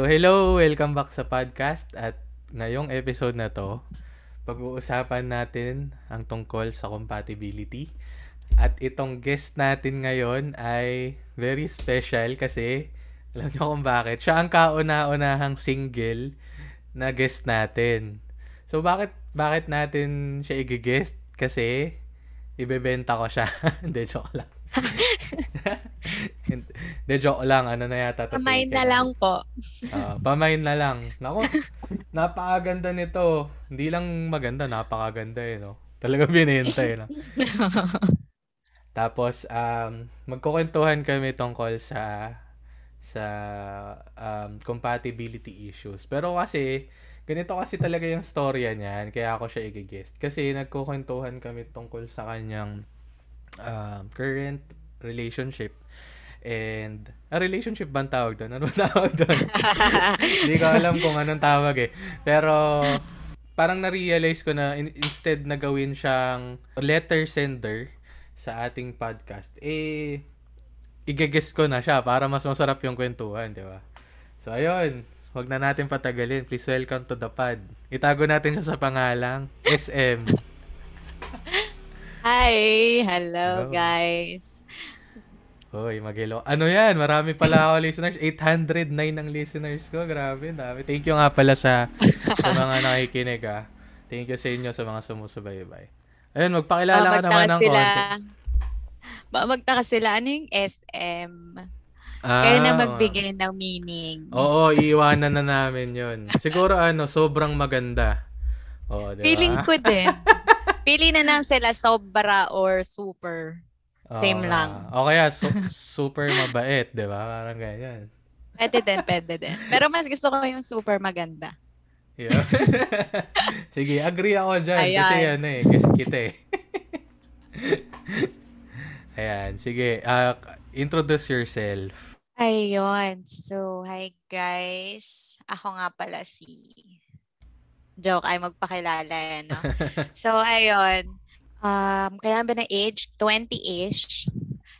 So hello, welcome back sa podcast at ngayong episode na to, pag-uusapan natin ang tungkol sa compatibility. At itong guest natin ngayon ay very special kasi alam niyo kung bakit. Siya ang kauna-unahang single na guest natin. So bakit bakit natin siya i-guest? Kasi ibebenta ko siya. Hindi, joke lang. Hindi, joke lang. Ano na yata? Pamain na lang po. Ah, pamain na lang. Nako, napakaganda nito. Hindi lang maganda, napakaganda eh, no? Talaga binenta eh, no? Tapos, um, magkukwentuhan kami tungkol sa sa um, compatibility issues. Pero kasi, ganito kasi talaga yung storya niyan, kaya ako siya i-guest. Kasi nagkukwentuhan kami tungkol sa kanyang um, current relationship. And, a relationship ba ang tawag doon? Ano tawag doon? Hindi ko alam kung anong tawag eh. Pero, parang na-realize ko na in- instead na gawin siyang letter sender sa ating podcast, eh, igagest ko na siya para mas masarap yung kwentuhan, di ba? So, ayun. Huwag na natin patagalin. Please welcome to the pod. Itago natin siya sa pangalang SM. Hi! Hello, Hello. guys. Hoy, magilo. Ano yan? Marami pala ako listeners. 809 ang listeners ko. Grabe, dami. Thank you nga pala sa, sa mga nakikinig ah. Thank you sa inyo sa mga sumusubaybay. Ayun, magpakilala Oh, ka naman ng sila. konti. Ba, magtaka sila. Ano yung SM? Ah, Kayo na magbigay ng meaning. Oo, iiwanan na namin yun. Siguro ano, sobrang maganda. Oo, di ba? Feeling ko din. Pili na lang sila sobra or super. same Oo, lang. O kaya, su- super mabait, di ba? Parang ganyan. Pwede din, pwede din. Pero mas gusto ko yung super maganda. Yeah. Sige, agree ako dyan. Kasi Ayan. ano eh, guess kita eh. Ayan, sige. ah, introduce yourself. Ayun. So, hi guys. Ako nga pala si... Joke, ay magpakilala yan, no? so, ayun. Um, kailan ba na age? 20-ish.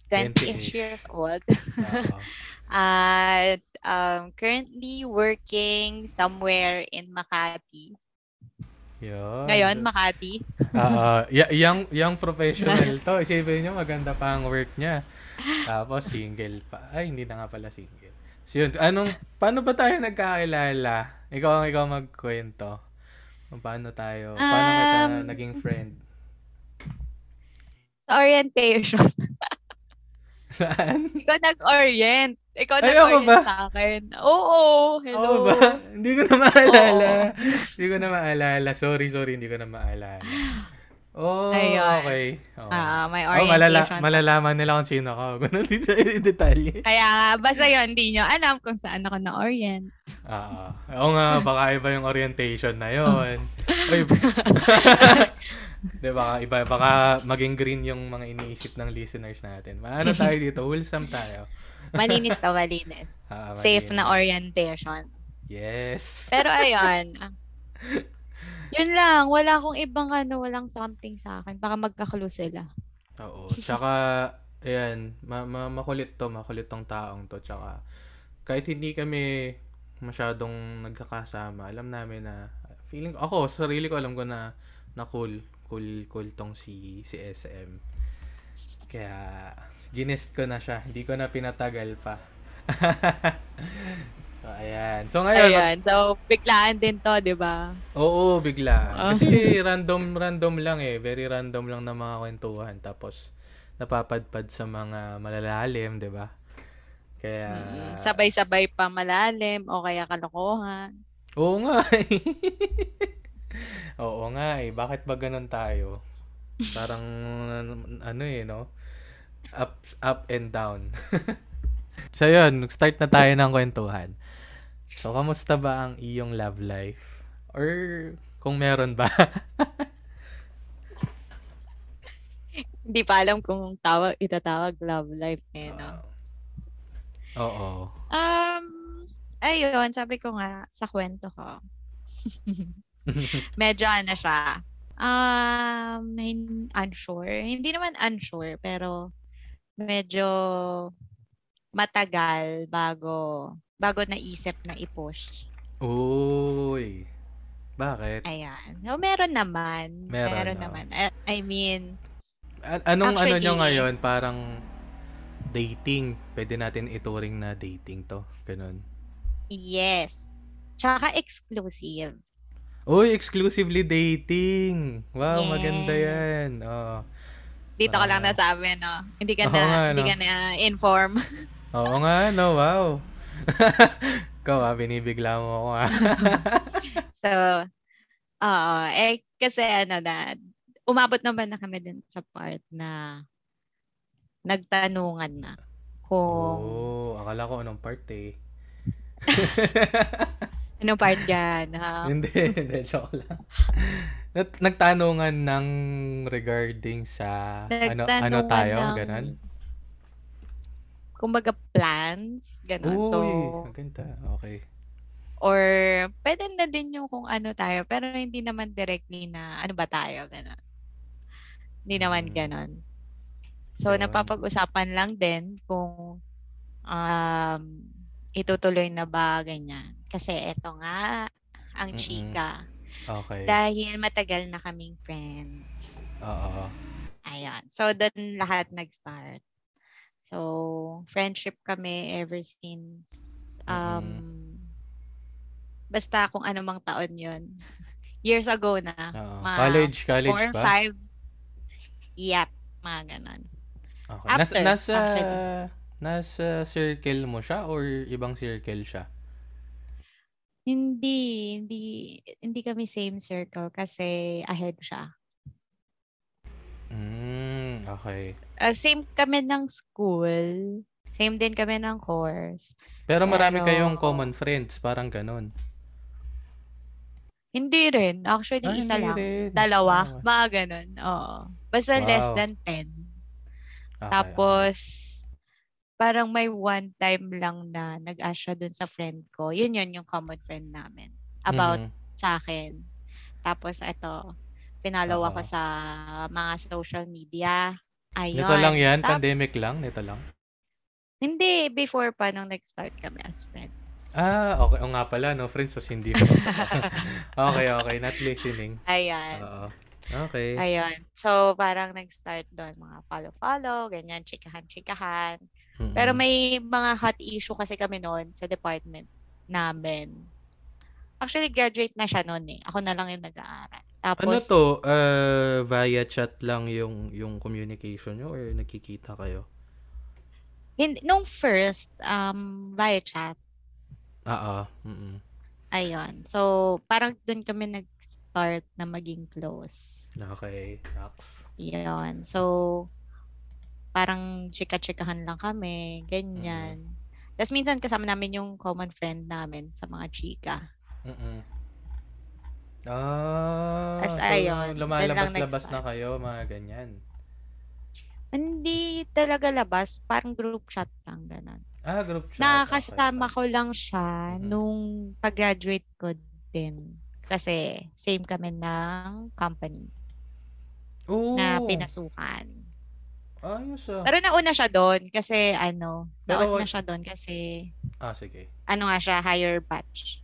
20-ish. 20-ish years old. At um, currently working somewhere in Makati. Yun. Ngayon, Makati. Oo. Y- young, young professional to. Isipin nyo, maganda pa ang work niya. Tapos, single pa. Ay, hindi na nga pala single. So, yun. Anong, paano ba tayo nagkakilala? Ikaw ang ikaw magkwento. Paano tayo, paano kita Um, naging friend? Sa orientation. Saan? Ikaw nag-orient. Ikaw Ay, nag-orient ba? sa akin. Oo, hello. Oo ba? Hindi ko na maalala. Hindi ko na maalala. Sorry, sorry, hindi ko na maalala. Oh, Ayun. okay. Oh. Ah, may oh, malala- orientation. malalaman nila kung sino ka. Ganun dito yung detalye. Kaya nga, basta yun, hindi nyo alam kung saan ako na-orient. Oo. Oo nga, baka iba yung orientation na yun. Uy, Di baka iba, baka maging green yung mga iniisip ng listeners natin. Maano tayo dito? Wholesome tayo. Malinis to, malinis. Ah, Safe malinis. na orientation. Yes. Pero ayun, yun lang, wala akong ibang ano, walang something sa akin. Baka magkakalo sila. Oo. Tsaka, ayan, ma- ma- makulit to, makulit tong taong to. Tsaka, kahit hindi kami masyadong nagkakasama, alam namin na, feeling, ako, sarili ko alam ko na, na cool, cool, cool tong si, si SM. Kaya, ginest ko na siya. Hindi ko na pinatagal pa. ayan. So, ngayon, Ayun, so biglaan din to, di ba? Oo, bigla. Ah. Kasi random random lang eh, very random lang na mga kwentuhan tapos napapadpad sa mga malalalim, 'di ba? Kaya Mm, Sabay-sabay pa malalim o kaya kalokohan. Oo nga. eh. Oo nga eh. Bakit ba ganun tayo? Parang ano eh, no? Up up and down. so yun, start na tayo ng kwentuhan. So, kamusta ba ang iyong love life? Or kung meron ba? Hindi pa alam kung tawag, itatawag love life eh, no? Oo. Um, ayun, sabi ko nga sa kwento ko. Medyo ano siya. Um, hin- unsure. Hindi naman unsure, pero medyo matagal bago bago naisip na i-push. Uy. Bakit? Ayan. So, meron naman. Meron, Meron, no? naman. I, I mean, A- anong ano nyo Actually- ngayon? Parang dating. Pwede natin ituring na dating to. Ganun. yes. Tsaka exclusive. Uy, exclusively dating. Wow, Yes. maganda yan. Oo. Dito ka lang Ah. nasabi, no? Hindi ka na, nga, hindi no? ka na inform. Oo nga, no? Wow. Ikaw ah, binibigla mo ako ah. So, oo. Eh, kasi ano na, umabot naman na kami din sa part na nagtanungan na kung Oo, akala ko anong part eh. anong part yan. ha? hindi, hindi, joke lang. Nagtanungan ng regarding sa ano ano tayo, ng- ganun. Kumbaga plans, ganun. Uy, So, maganda. Okay. or pwede na din yung kung ano tayo, pero hindi naman directly na ano ba tayo, ganun. Hindi naman Mm. ganun. So, Yun. napapag-usapan lang din kung um, itutuloy na ba, ganyan. Kasi eto nga, ang Mm-mm. chika. Okay. Dahil matagal na kaming friends. Oo. Ayan. So, doon lahat nag-start. So, friendship kami ever since um, basta kung anumang taon yon Years ago na. Oo. mga College, college four, ba? five. Yep. Mga ganon. Okay. After, nasa, nasa, actually. nasa circle mo siya or ibang circle siya? Hindi, hindi, hindi kami same circle kasi ahead siya. Mm, okay. Uh, same kami ng school. Same din kami ng course. Pero marami Pero- kayong common friends, parang ganun. Hindi rin. Actually, Ah, isa hindi lang. rin. Dalawa. Ah. Mga ganun. Oo. Basta less Wow. than 10. Okay, Tapos, parang may one time lang na nag-ask siya dun sa friend ko. Yun yun, yung common friend namin. About Mhm. sa akin. Tapos, ito, pinalaw ako Oo. sa mga social media. Ayun. Nito lang yan? Tap- Pandemic lang? Nito lang? Hindi, before pa nung nag-start kami as friends. Ah, okay. O nga pala, no? Friends, so hindi mo. okay, okay. Not listening. Ayan. Oo. Okay. Ayun. So, parang nag-start doon, mga follow-follow, ganyan, chikahan-chikahan. Mm-mm. Pero may mga hot issue kasi kami noon sa department namin. Actually, graduate na siya noon eh. Ako na lang yung nag-aaral. Tapos, Ano to? Uh, via chat lang yung yung communication nyo or nagkikita kayo? hin- nung first, um, via chat, Ah, ah. Mm-mm. ayun. So, parang doon kami nag-start na maging close. Okay. Next. Yun. So, parang chika-chikahan lang kami, ganyan. Tapos minsan kasama namin yung common friend namin sa mga chika. Mm-mm. Ah, As so lang lumalabas-labas na kayo, mga ganyan. Hindi talaga labas, parang group chat lang, ganun. Ah, group chat. Nakakasama okay. ko lang siya Mhm. nung pag-graduate ko din. Kasi same kami ng company Oo. na pinasukan. Ayos ah. Pero nauna siya doon kasi ano, Pero nauna siya doon kasi Ah, sige. ano nga siya, higher batch.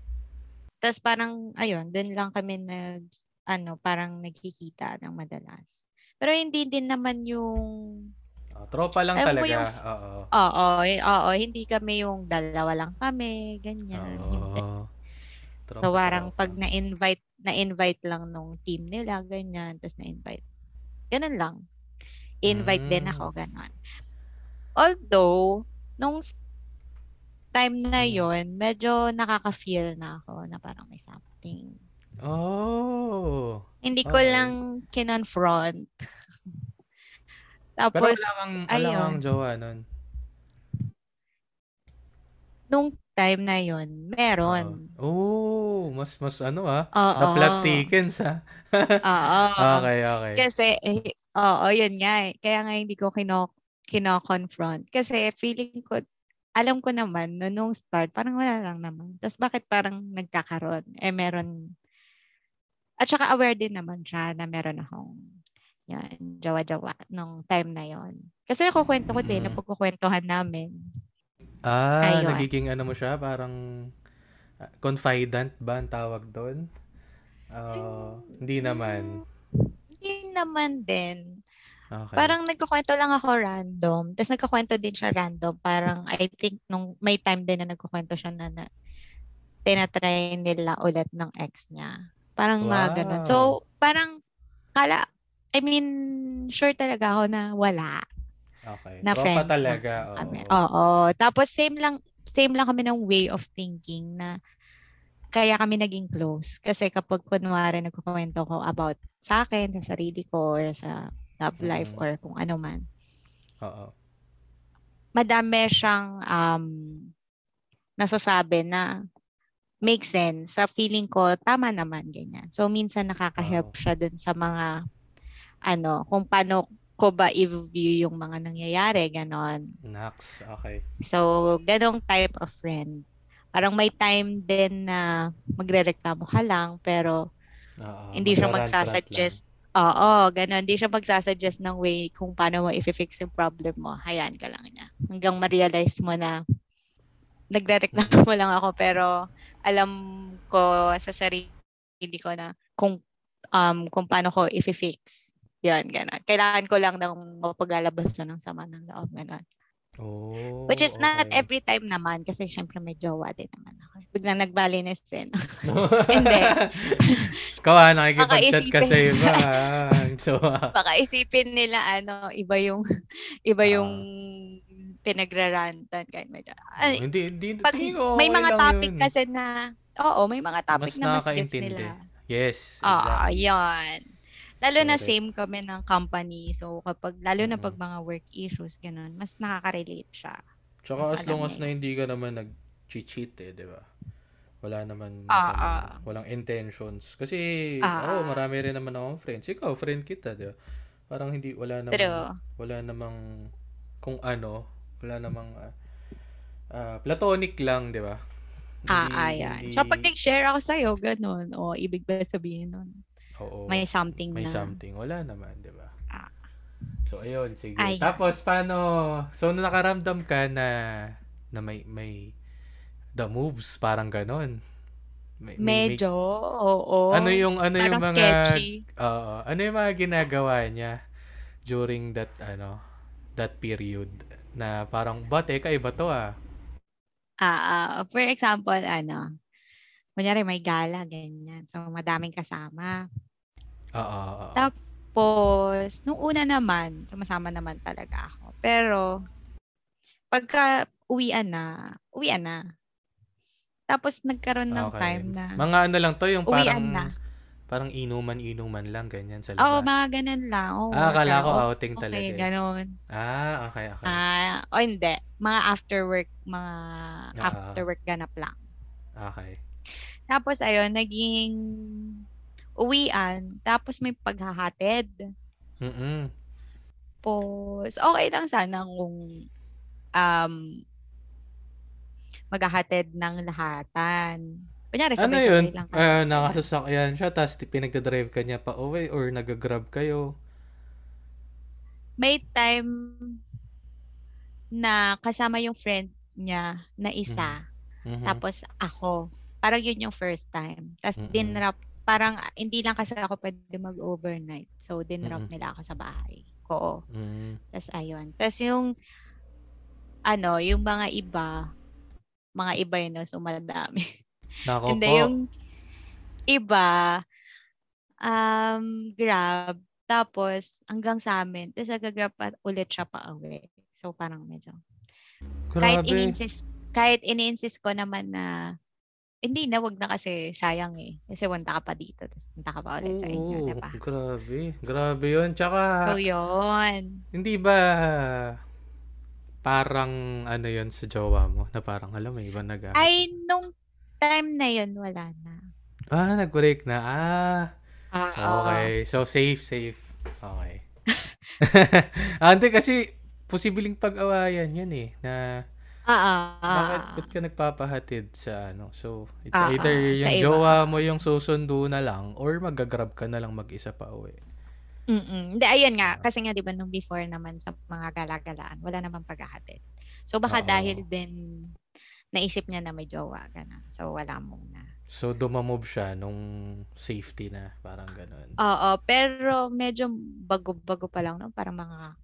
Tapos parang, ayun, doon lang kami nag, ano, parang nagkikita ng madalas. Pero hindi din naman yung, Ah, tropa lang Alam talaga. yung- Oo. oo, eh, oo, hindi kami yung dalawa lang kami, ganyan. Hindi. Oo. So Tropa, parang tropa. pag na-invite, na-invite lang nung team nila, ganyan, tapos na-invite. Ganun lang. Invite din Mm. ako, ganon. Although, nung time na Mm. yon medyo nakaka-feel na ako na parang may something. Oh. Hindi ko Okay. lang kinonfront. Pero Tapos, wala kang, wala ayun. kang jowa nun. nung time na yon meron. Oh, mas mas ano ah. Oo. The plot thickens ah. Oo. okay, okay. Kasi, eh, oo, yun nga eh. Kaya nga hindi ko kino, kino-confront. Kasi feeling ko, alam ko naman, no, nung start, parang wala lang naman. Tapos bakit parang nagkakaroon? Eh, meron, at saka aware din naman siya na meron akong yan, jawa-jawa nung time na yon. Kasi nakukwento ko din, Mm. napagkukwentuhan namin. Ah, Ayun. nagiging ano mo siya, parang ah, confidant ba ang tawag doon? Ah, hindi naman. Hindi naman din. Okay. Parang nagkukwento lang ako random. Tapos nagkukwento din siya random. Parang I think nung may time din na nagkukwento siya na, na tinatry nila ulit ng ex niya. Parang mga ganun. Wow. So, parang kala, I mean, sure talaga ako na wala. okay. Na Tropa friends talaga. oo. kami. Oo. Tapos same lang, same lang kami ng way of thinking na kaya kami naging close. Kasi kapag kunwari nagkukwento ko about sa akin, sa sarili ko, or sa love life, Mhm. or kung ano man, Oo. madami siyang um, nasasabi na make sense. Sa feeling ko, tama naman, ganyan. So, minsan nakaka-help Wow. siya dun sa mga, ano, kung paano ko ba i-view yung mga nangyayari, ganon. Nax. Okay. So, ganong type of friend. Parang may time din na magre-reklamo ka lang, pero Oo. hindi siya magsasuggest. Oo, ganun. Hindi siya magsasuggest ng way kung paano mo i-fix yung problem mo. Hayaan ka lang niya. Hanggang ma-realize mo na nagre-reklamo lang ako pero alam ko sa sarili ko na kung um kung paano ko i-fix. Yan, ganun. Kailangan ko lang ng mapaglalabas ng sama ng loob. Ganun. Oh, Which is not okay. every time naman kasi syempre may jowa din naman ako. Biglang nagbalinis din. Hindi. Ikaw ah, nakikipag-chat ka sa iba. ah. So, ah, baka isipin nila ano, iba yung iba yung pinagrarantan kahit medyo. Ay, hindi, hindi, pag tingin ko may mga topic yun. kasi na oo, may mga topic Mas na mas gets nila. Yes, exactly. yan. Lalo na same kami ng company. So kapag lalo na pag mga work issues ganun, mas nakaka-relate siya. Tsaka as long as na hindi ka naman nag-cheat eh, di ba? Wala naman Ah, masamang- ah. walang intentions. Kasi, Ah, oh, marami rin naman akong friends. Ikaw, friend kita, di ba? Parang hindi, wala namang, Pero wala namang, kung ano, wala namang, ah, ah, platonic lang, di ba? ah, Hindi- ah, yan. hindi- So pag nag-share ako sa'yo, ganun. O, ibig ba sabihin nun? Oo, May something may na. something. Wala naman, di ba? Ah. So, ayun, sige. Ayun. Tapos, paano, so, nung nakaramdam ka na, na may, may, the moves, parang ganon. May, may- may- Medyo, oo. ano yung, ano yung mga, sketchy. oo, ano yung mga ginagawa niya during that, ano, that period, na parang, ba, teka, iba to ah. Ah, ah, for example, ano, kunyari may gala, ganyan. So, madaming kasama. Oo, oo, oo. Tap- Tapos, nung una naman, sumasama naman talaga ako. Pero, pagka uwian na, uwian na. Tapos, nagkaroon ng Okay. time na, Mga ano lang to, yung parang, na. parang inuman-inuman lang, ganyan sa oo, labas. mga ganun lang. Oo, ah, akala ko outing talaga. Okay, eh. ganun. Ah, okay, okay. Ah, o hindi. Mga after work, mga Ah. after work ganap lang. Okay. Tapos, ayun, naging uwian. Tapos, may paghahatid. Mm-mm. Tapos, okay lang sana kung um, maghahatid ng lahatan. Kunyari, Ano yun? lang. Ah, nakasasakyan siya, tapos pinagdadrive ka niya pa uwi or nag-grab kayo? May time na kasama yung friend niya na isa. Mhm. Tapos ako. Parang yun yung first time. Tapos Mm-mm. dinrap, parang ah, hindi lang kasi ako pwede mag-overnight. So, dinrap Mm-mm. nila ako sa bahay ko. Mm. Tapos ayun. Tapos yung, ano, yung mga iba, mga iba yun, no, sumadami. Nako Hindi, po. yung iba, um, grab, tapos hanggang sa amin, tapos nag-grab pa ulit siya pa uwi. So parang medyo, kahit Grabe. in-insist, kahit in-insist ko naman na, hindi na, wag na kasi sayang eh. Kasi punta ka pa dito, tapos punta ka pa ulit sa inyo, Oo, diba? grabe. Grabe yun. Tsaka, So yun. hindi ba parang ano yon sa jowa mo? Na parang, alam mo, iba nag Ay, nung time na yun, wala na. Ah, nag-break na. Ah, Oo. okay. So, safe, safe. Okay. ah, hindi kasi, posibleng pag-awayan yun eh, na Oo. bakit ba't ka nagpapahatid sa ano? So, it's Oo, either sa yung iba. jowa mo yung susundo na lang or magagrab ka na lang mag-isa pa uwi. Mm-mm. Hindi, ayun nga. Ah. Kasi nga, di ba, nung before naman sa mga galagalaan, wala namang paghahatid. So, baka Oo. dahil din naisip niya na may jowa, gano'n. So, wala muna. So, dumamove siya nung safety na, parang ganun. Oo, pero medyo bago-bago pa lang, no? Parang mga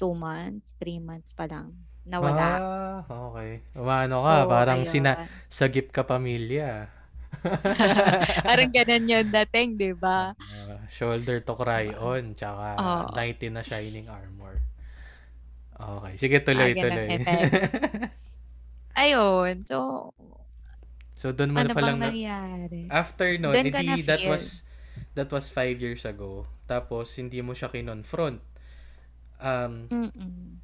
two months, three months pa lang nawala. Ah, okay. Umano ka, So, parang ayun. sina sagip ka pamilya. Parang ganun yung dating, di ba? Ah, shoulder to cry on, tsaka Oo. 19 na shining armor. Okay, sige Ah, tuloy ganun tuloy. effect. Ayun. So, so doon mo ano na palang bang na, nangyari? after nun, ka edi that na-feel. was that was five years ago. Tapos hindi mo siya kinonfront. Um, Mm-mm.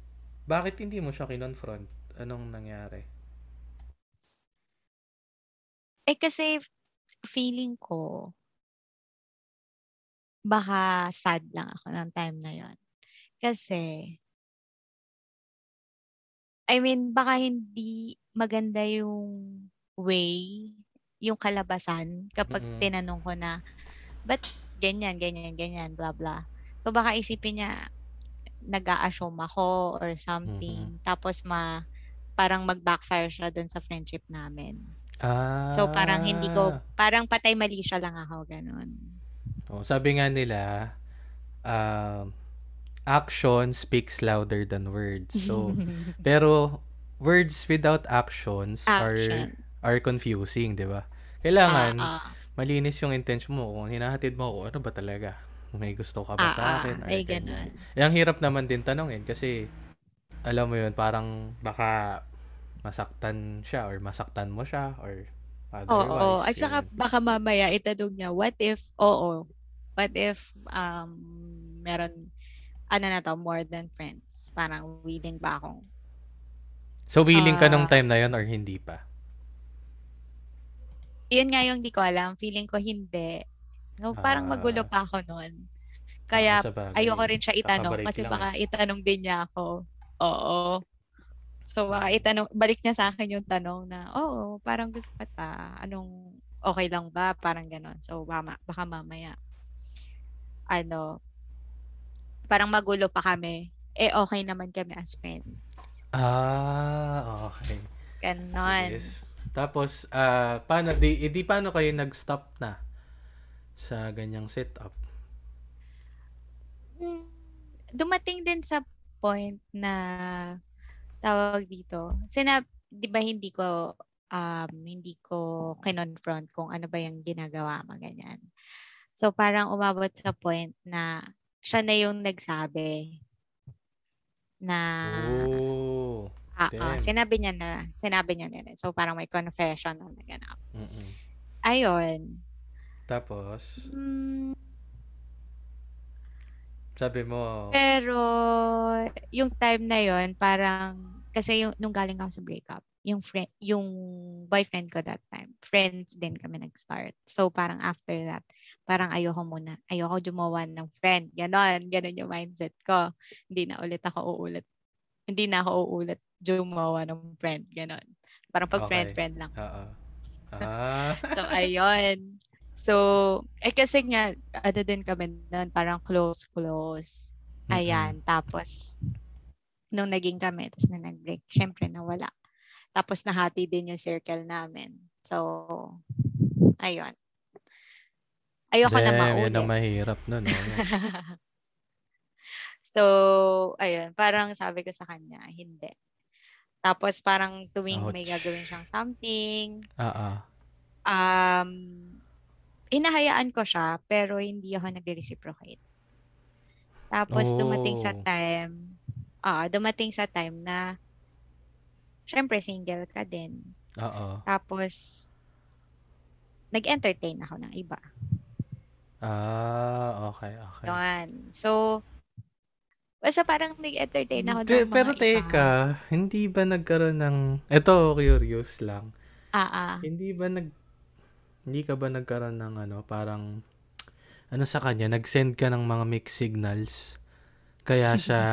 Bakit hindi mo siya kinonfront? Anong nangyari? Eh, kasi feeling ko, baka sad lang ako ng time na yon. Kasi, I mean, baka hindi maganda yung way, yung kalabasan kapag Mm-mm. tinanong ko na, ba't ganyan, ganyan, ganyan, blah, blah. So, baka isipin niya, nag-a-assume ako or something. Tapos, ma, parang mag-backfire siya dun sa friendship namin. Ah. So, parang hindi ko, parang patay mali siya lang ako, ganun. Oh, sabi nga nila, um, action speaks louder than words. So, pero words without actions are Action. are confusing, 'di ba? Kailangan Ah, ah. malinis yung intention mo kung hinahatid mo ako, ano ba talaga? May gusto ka ba Ah, sa ah, akin? Or ay, ganyan. ganun. Eh, ang hirap naman din tanongin kasi alam mo yun, parang baka masaktan siya or masaktan mo siya or otherwise. Oo. At saka ganun. baka mamaya itanong niya, what if, oo, what if um, meron, ano na to, more than friends? Parang willing ba akong, So, willing ka nung ah, time na yon or hindi pa? yun nga yung di ko alam, feeling ko hindi. No, parang magulo Ah. pa ako noon. Oo, Kaya bagay. ayoko rin siya itanong kasi baka eh. itanong din niya ako. Oo. So baka itanong, balik niya sa akin yung tanong na, oo, parang gusto kita. Anong, okay lang ba? Parang ganon. So baka, baka mamaya, ano, parang magulo pa kami. Eh, okay naman kami as friends. Ah, okay. Ganon. Yes. Tapos, ah, paano, di, eh, di paano kayo nag-stop na sa ganyang setup? Mm, dumating din sa point na tawag dito. Sinab, 'di ba hindi ko um hindi ko kinonfront kung ano ba yung ginagawa mo ganyan. So parang umabot sa point na siya na yung nagsabi na Oh. ah, ah, damn. sinabi niya na sinabi niya na. So parang may confession na naganap. Mm-mm. Ayun. Tapos, Mm, sabi mo, Pero, yung time na yon parang, kasi yung, nung galing ako sa breakup, yung friend, yung boyfriend ko that time, friends din kami nag-start. So, parang after that, parang ayoko muna, ayoko jumawa ng friend. Ganon, ganon yung mindset ko. Hindi na ulit ako uulit. Hindi na ako uulit jumawa ng friend. Ganon. Parang pag Okay. friend-friend lang. oo. Ah. So, ayun. So, eh kasi nga, ano din kami nun, parang close-close. Ayan, tapos, nung naging kami, tapos na nag-break, syempre nawala. Tapos nahati din yung circle namin. So, ayun. Ayoko na Damn, yun ang maulit. mahirap nun. Oh. so, ayun, parang sabi ko sa kanya, hindi. Tapos parang tuwing may Ouch. gagawin siyang something, Ah, ah. um, hinahayaan ko siya, pero hindi ako nagre-reciprocate. Tapos dumating sa Oh. time, ah, dumating sa time na, syempre single ka din. Oo. Tapos, nag-entertain ako ng iba. Ah, okay, okay. Yun. So, Basta parang nag-entertain ako Te- ng mga pero iba. teka, hindi ba nagkaroon ng... Eto, curious lang. Ah, ah. Hindi ba nag... Hindi ka ba nagkaroon ng ano, parang... Ano sa kanya, nag-send ka ng mga mixed signals. Kaya siya...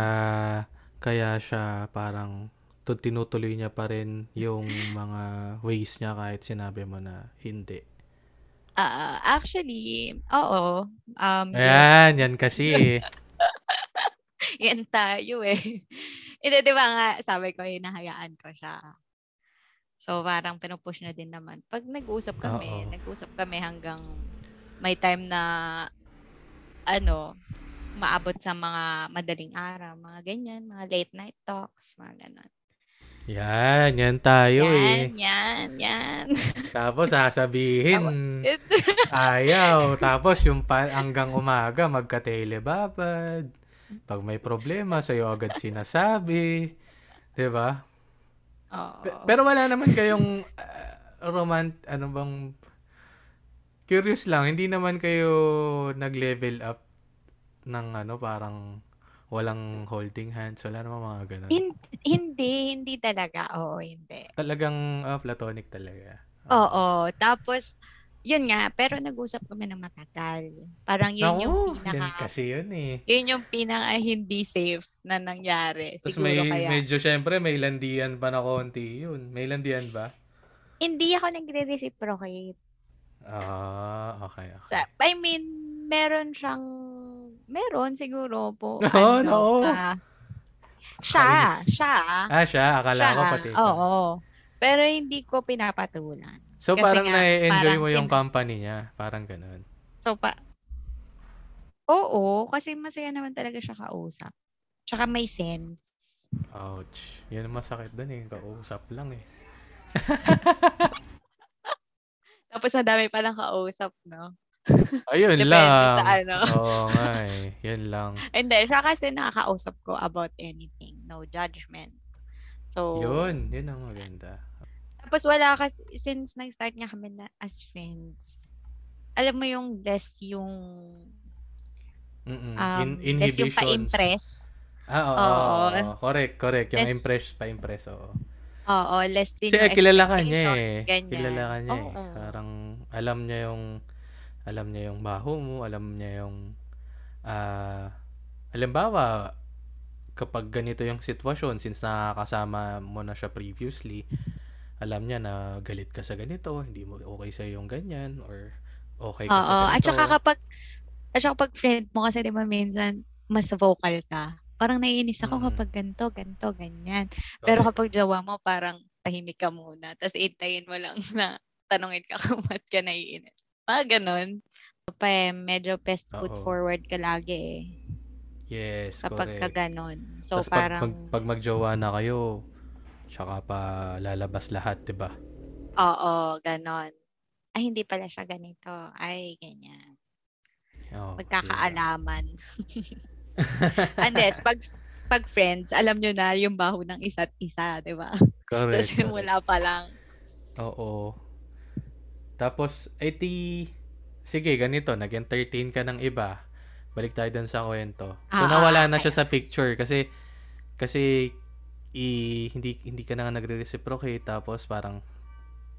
kaya siya parang tu- tinutuloy niya pa rin yung mga ways niya kahit sinabi mo na hindi. Ah, actually, oo. Um, Ayan, yan kasi yan tayo eh. Hindi, di ba nga, sabi ko, hinahayaan ko siya. So, parang pinupush na din naman. Pag nag-usap kami, Oo. nag-usap kami hanggang may time na, ano, maabot sa mga madaling araw, mga ganyan, mga late night talks, mga ganon. Yan, yan tayo eh. Yan, yan, yan. Tapos sasabihin, ayaw. Tapos yung pa, hanggang umaga, magka-telebabad. Pag may problema, sa'yo agad sinasabi. ba? Pero wala naman kayong uh, romant, ano bang, curious lang, hindi naman kayo nag-level up ng ano, parang walang holding hands, wala naman mga ganun. Hin- hindi, hindi talaga. Oo, hindi. Talagang ah, platonic talaga. Oo. Tapos, yun nga, pero nag-usap kami ng matagal. Parang yun yung Naku, yan pinaka, kasi yun eh. yun yung pinaka hindi safe na nangyari. Tapos Siguro may, kaya. medyo syempre may landian pa na konti yun. May landian ba? Hindi ako nagre-reciprocate. Ah, okay. okay. Sa, I mean, meron siyang, meron siguro po. Oo, ano, oo. ah, siya, siya. Ah, siya. Akala siya, ko pati. Oo. Pero hindi ko pinapatulan. So, Kasi parang nga, na-enjoy parang mo yung sin- company niya. Parang ganun. So, pa, oo, kasi masaya naman talaga siya kausap. Tsaka may sense. Ouch. Yan ang masakit dun eh. Kausap lang eh. Tapos madami palang kausap, no? Ayun Depende lang. sa ano. Oo nga eh. Yan lang. Hindi, siya kasi nakakausap ko about anything. No judgment. So, Yun. Yun ang maganda. Tapos wala kasi, since nag-start nga kami na as friends, alam mo yung less yung, Mm-mm. um, In- less yung pa-impress. Ah, oo. Oo. oo, oo. Correct, correct. Yung Less- impress, pa-impress, oo. Oo, less din Kasi yung kilala ka niya eh. ganyan. Kilala ka niya eh. Oo. Parang alam niya yung alam niya yung baho mo, alam niya yung ah halimbawa kapag ganito yung sitwasyon since nakakasama mo na siya previously, alam niya na galit ka sa ganito, hindi mo okay sa yung ganyan or okay ka sa Oo, ganito. at saka kapag, at saka kapag friend mo kasi di ba minsan, mas vocal ka. Parang naiinis ako Mm. kapag ganito, ganito, ganyan. Pero Correct. kapag jowa mo, parang tahimik ka muna. Tapos intayin mo lang na tanungin ka kung ba't ka naiinis. Mga ganun. Pa eh, medyo best foot Oo. forward ka lagi eh. yes, Kapag ka correct. ganun. So Tas pag, parang, pag, pag magjowa na kayo, tsaka pa lalabas lahat, 'di ba? oo, ganon. Ay, hindi pala siya ganito. Ay, ganyan. Oh, Magkakaalaman. Unless, pag, pag friends, alam nyo na yung baho ng isa't isa, di ba? Correct. Correct. simula pa lang. Oo. Tapos, eh di, sige, ganito, nag-entertain ka ng iba. Balik tayo dun sa kwento. So, Ah, nawala na siya sa picture kasi, kasi, i, hindi, hindi ka na nga nagre-reciprocate tapos parang,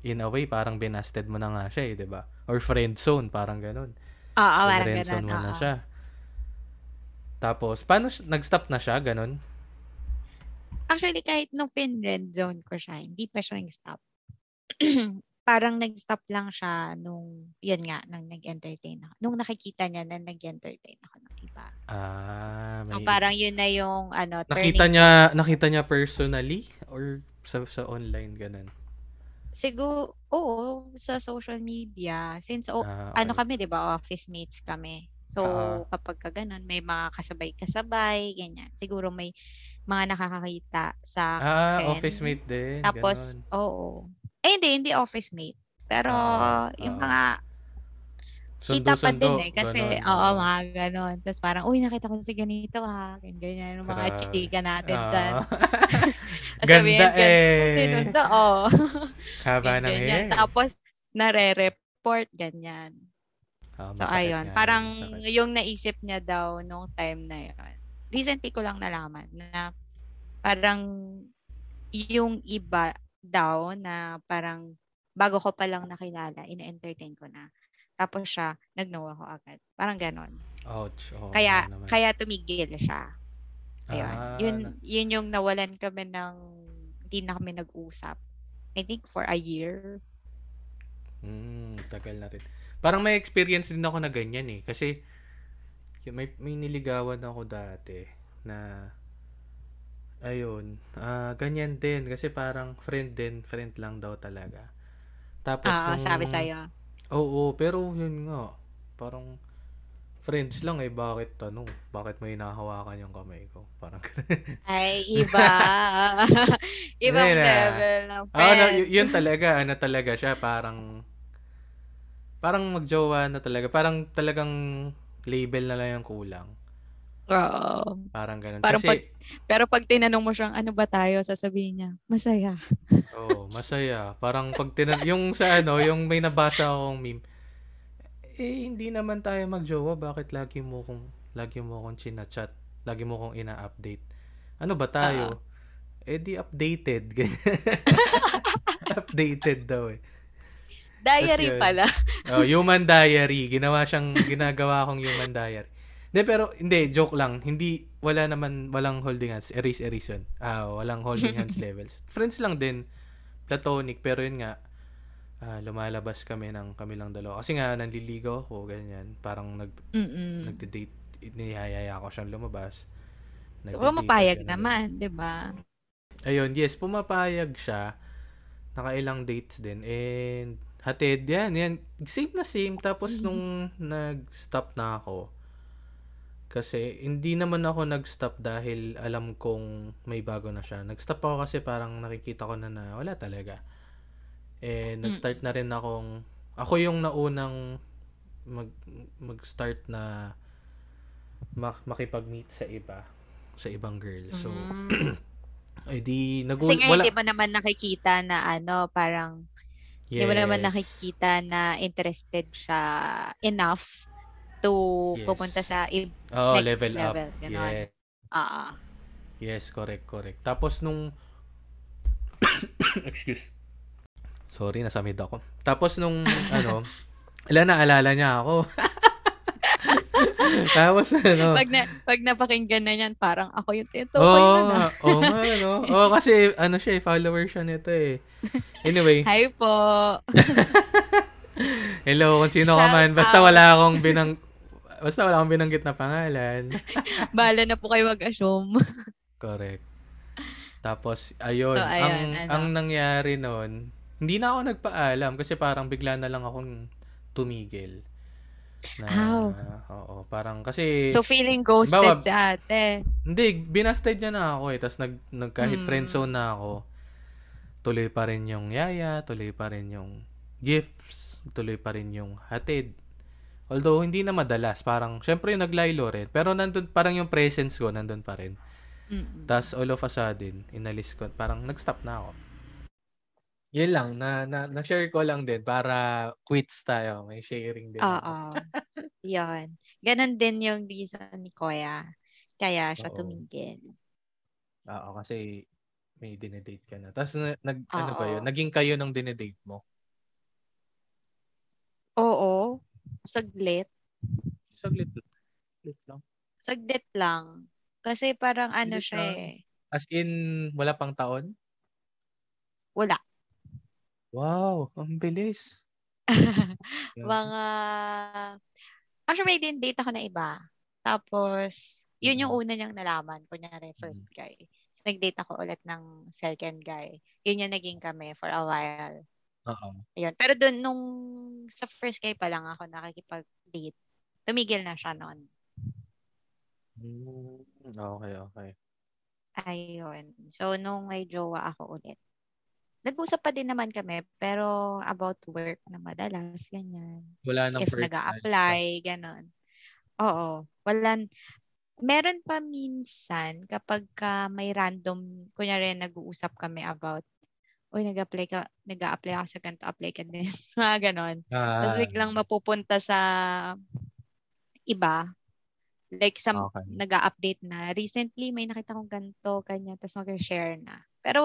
in a way, parang binasted mo na nga siya eh, di ba? Or friend zone, parang ganun. Oo, So, parang friend ganun. zone mo na oo. siya. Tapos, paano, nag-stop na siya, ganun? Actually, kahit nung fin-red zone ko siya, hindi pa siya nag-stop. parang nag-stop lang siya nung, yun nga, nung nag-entertain ako. Nung nakikita niya na nag-entertain ako iba. Ah, So, may... parang yun na yung, ano, nakita niya, nakita niya personally? Or sa, sa online, ganun? Siguro, oo, sa social media. Since, o, Ah, ano okay. kami, di ba, office mates kami. So, Ah. kapag ka ganun, may mga kasabay-kasabay, ganyan. Siguro may mga nakakakita sa Ah, akin. office mate din. Tapos, ganun. oo. Eh, hindi, hindi office mate. Pero, Ah, yung ah. mga kita pa din Sundo-sundo, eh. Kasi, ganun, oo, mga ganon. Tapos parang, uy, nakita ko si ganito ha. Ganyan, ganyan. Yung mga Grabe. chika natin Ah. dyan. Ganda eh. Sinundo, oo. Haba ng hair. Tapos, nare-report, ganyan. Ah, So, ayun. yun, Parang masakit. yung naisip niya daw nung time na yun. recently ko lang nalaman na parang yung iba daw na parang bago ko pa lang nakilala, ina-entertain ko na. Tapos siya, nag-know ako agad. Parang ganon. Ouch. Oo, Kaya, naman. kaya tumigil siya. Ayun. Ah, yun, yun yung nawalan kami ng, hindi na kami nag-usap. I think for a year. Mm, tagal na rin. Parang may experience din ako na ganyan eh. Kasi may, may niligawan ako dati na ayun, ah ganyan din. Kasi parang friend din, friend lang daw talaga. Tapos Ah, nung- sabi sa'yo. Oo, pero yun nga. Parang friends lang eh. Bakit ano? Bakit may hinahawakan yung kamay ko? Parang Ay, iba. Ibang Hindi na. level ng Ah, no, y- yun talaga, ano talaga siya, parang, parang magjowa na talaga. Parang talagang label na lang yung kulang. Oo. Parang ganun. Parang Kasi, Pero pag tinanong mo siyang, ano ba tayo, sasabihin niya, masaya. oh, masaya. Parang pag tinan- yung sa ano, yung may nabasa akong meme, eh, hindi naman tayo magjowa. Bakit lagi mo kong, lagi mo akong chinachat? Lagi mo kong ina-update? Ano ba tayo? eh, di updated. Updated daw eh. Diary yun. pala. Oh, human diary. Ginawa siyang ginagawa akong human diary. Hindi pero hindi joke lang. Hindi wala naman walang holding hands. Erase erase yun. Ah, walang holding hands levels. Friends lang din. Platonic pero yun nga ah, lumalabas kami ng kami lang dalawa. Kasi nga nanliligaw ako ganyan. Parang nag Mm-mm. nagde-date niyayaya ko siyang lumabas. Pumapayag naman, di ba? Ayun, yes, pumapayag siya. Nakailang dates din. And hatid, yan, yan. Same na same. Tapos nung nag-stop na ako, kasi hindi naman ako nag-stop dahil alam kong may bago na siya. Nag-stop ako kasi parang nakikita ko na na wala talaga. Eh, nag-start na rin akong, ako yung naunang mag, mag-start na mak- makipag-meet sa iba, sa ibang girl. So, Mm. ay di, nag Kasi wala. hindi mo naman nakikita na ano, parang, hindi mo naman Yes. nakikita na interested siya enough to Yes. pupunta sa i- Oh, next level, level, up. ganon. Yeah. ah Yes, correct, correct. Tapos nung excuse. Sorry, nasamid ako. Tapos nung ano, ala na alala niya ako. Tapos ano, pag, na, pag napakinggan na yan, parang ako yung na na. nga, oo nga, no? Oo, kasi ano siya, eh, follower siya nito eh. Anyway, Hi po. hello kung sino ka Shout man. Basta out. wala akong binang Basta wala akong binanggit na pangalan. Bahala na po kayo mag-assume. Correct. Tapos, ayun, So, ayun, ang, ano? ang nangyari noon, hindi na ako nagpaalam kasi parang bigla na lang akong tumigil. Na, Ow. oo, parang kasi, So, feeling ghosted Bawa- si ate. hindi, binasted niya na ako eh. Tapos nag, nag, kahit Mm. friendzone na ako, tuloy pa rin yung yaya, tuloy pa rin yung gifts, tuloy pa rin yung hatid. Although, hindi na madalas. Parang, syempre yung naglaylo rin. Pero nandun, parang yung presence ko, nandun pa rin. Mm-mm. Tapos all of a sudden, inalis ko. Parang nag-stop na ako. Yun lang. Na, na, na-share ko lang din para quits tayo. May sharing din. Oo. Yun. Ganon din yung reason ni Koya. Kaya siya Oo. tumigil. Oo, kasi may dinedate ka na. Tapos na- nag, ano ba yun? Naging kayo ng dinedate mo? Oo. Saglit. Saglit lang. Saglit lang. Saglit lang. Kasi parang ano Saglit siya lang. eh. As in, wala pang taon? Wala. Wow, ang bilis. Mga... Actually, may din date ako na iba. Tapos, yun yung Mhm. una niyang nalaman. Kunyari, first guy. So, nag-date ako ulit ng second guy. Yun yung naging kami for a while. Oo. Ayun. Pero dun, nung sa first guy pa lang ako nakikipag-date, tumigil na siya noon. Mm, Okay, okay. Ayun. So, nung may jowa ako ulit, nag-usap pa din naman kami, pero about work na madalas, ganyan. Wala nang If nag apply ganon. Oo. Wala, meron pa minsan kapag ka may random, kunyari nag-uusap kami about, uy, nag-apply ka, nag-apply ako sa ganito, apply ka din. Mga ganon. Ah, Tapos biglang mapupunta sa iba. Like some Okay. nag-update na. Recently may nakita kong ganito, kanya, tapos mag-share na. Pero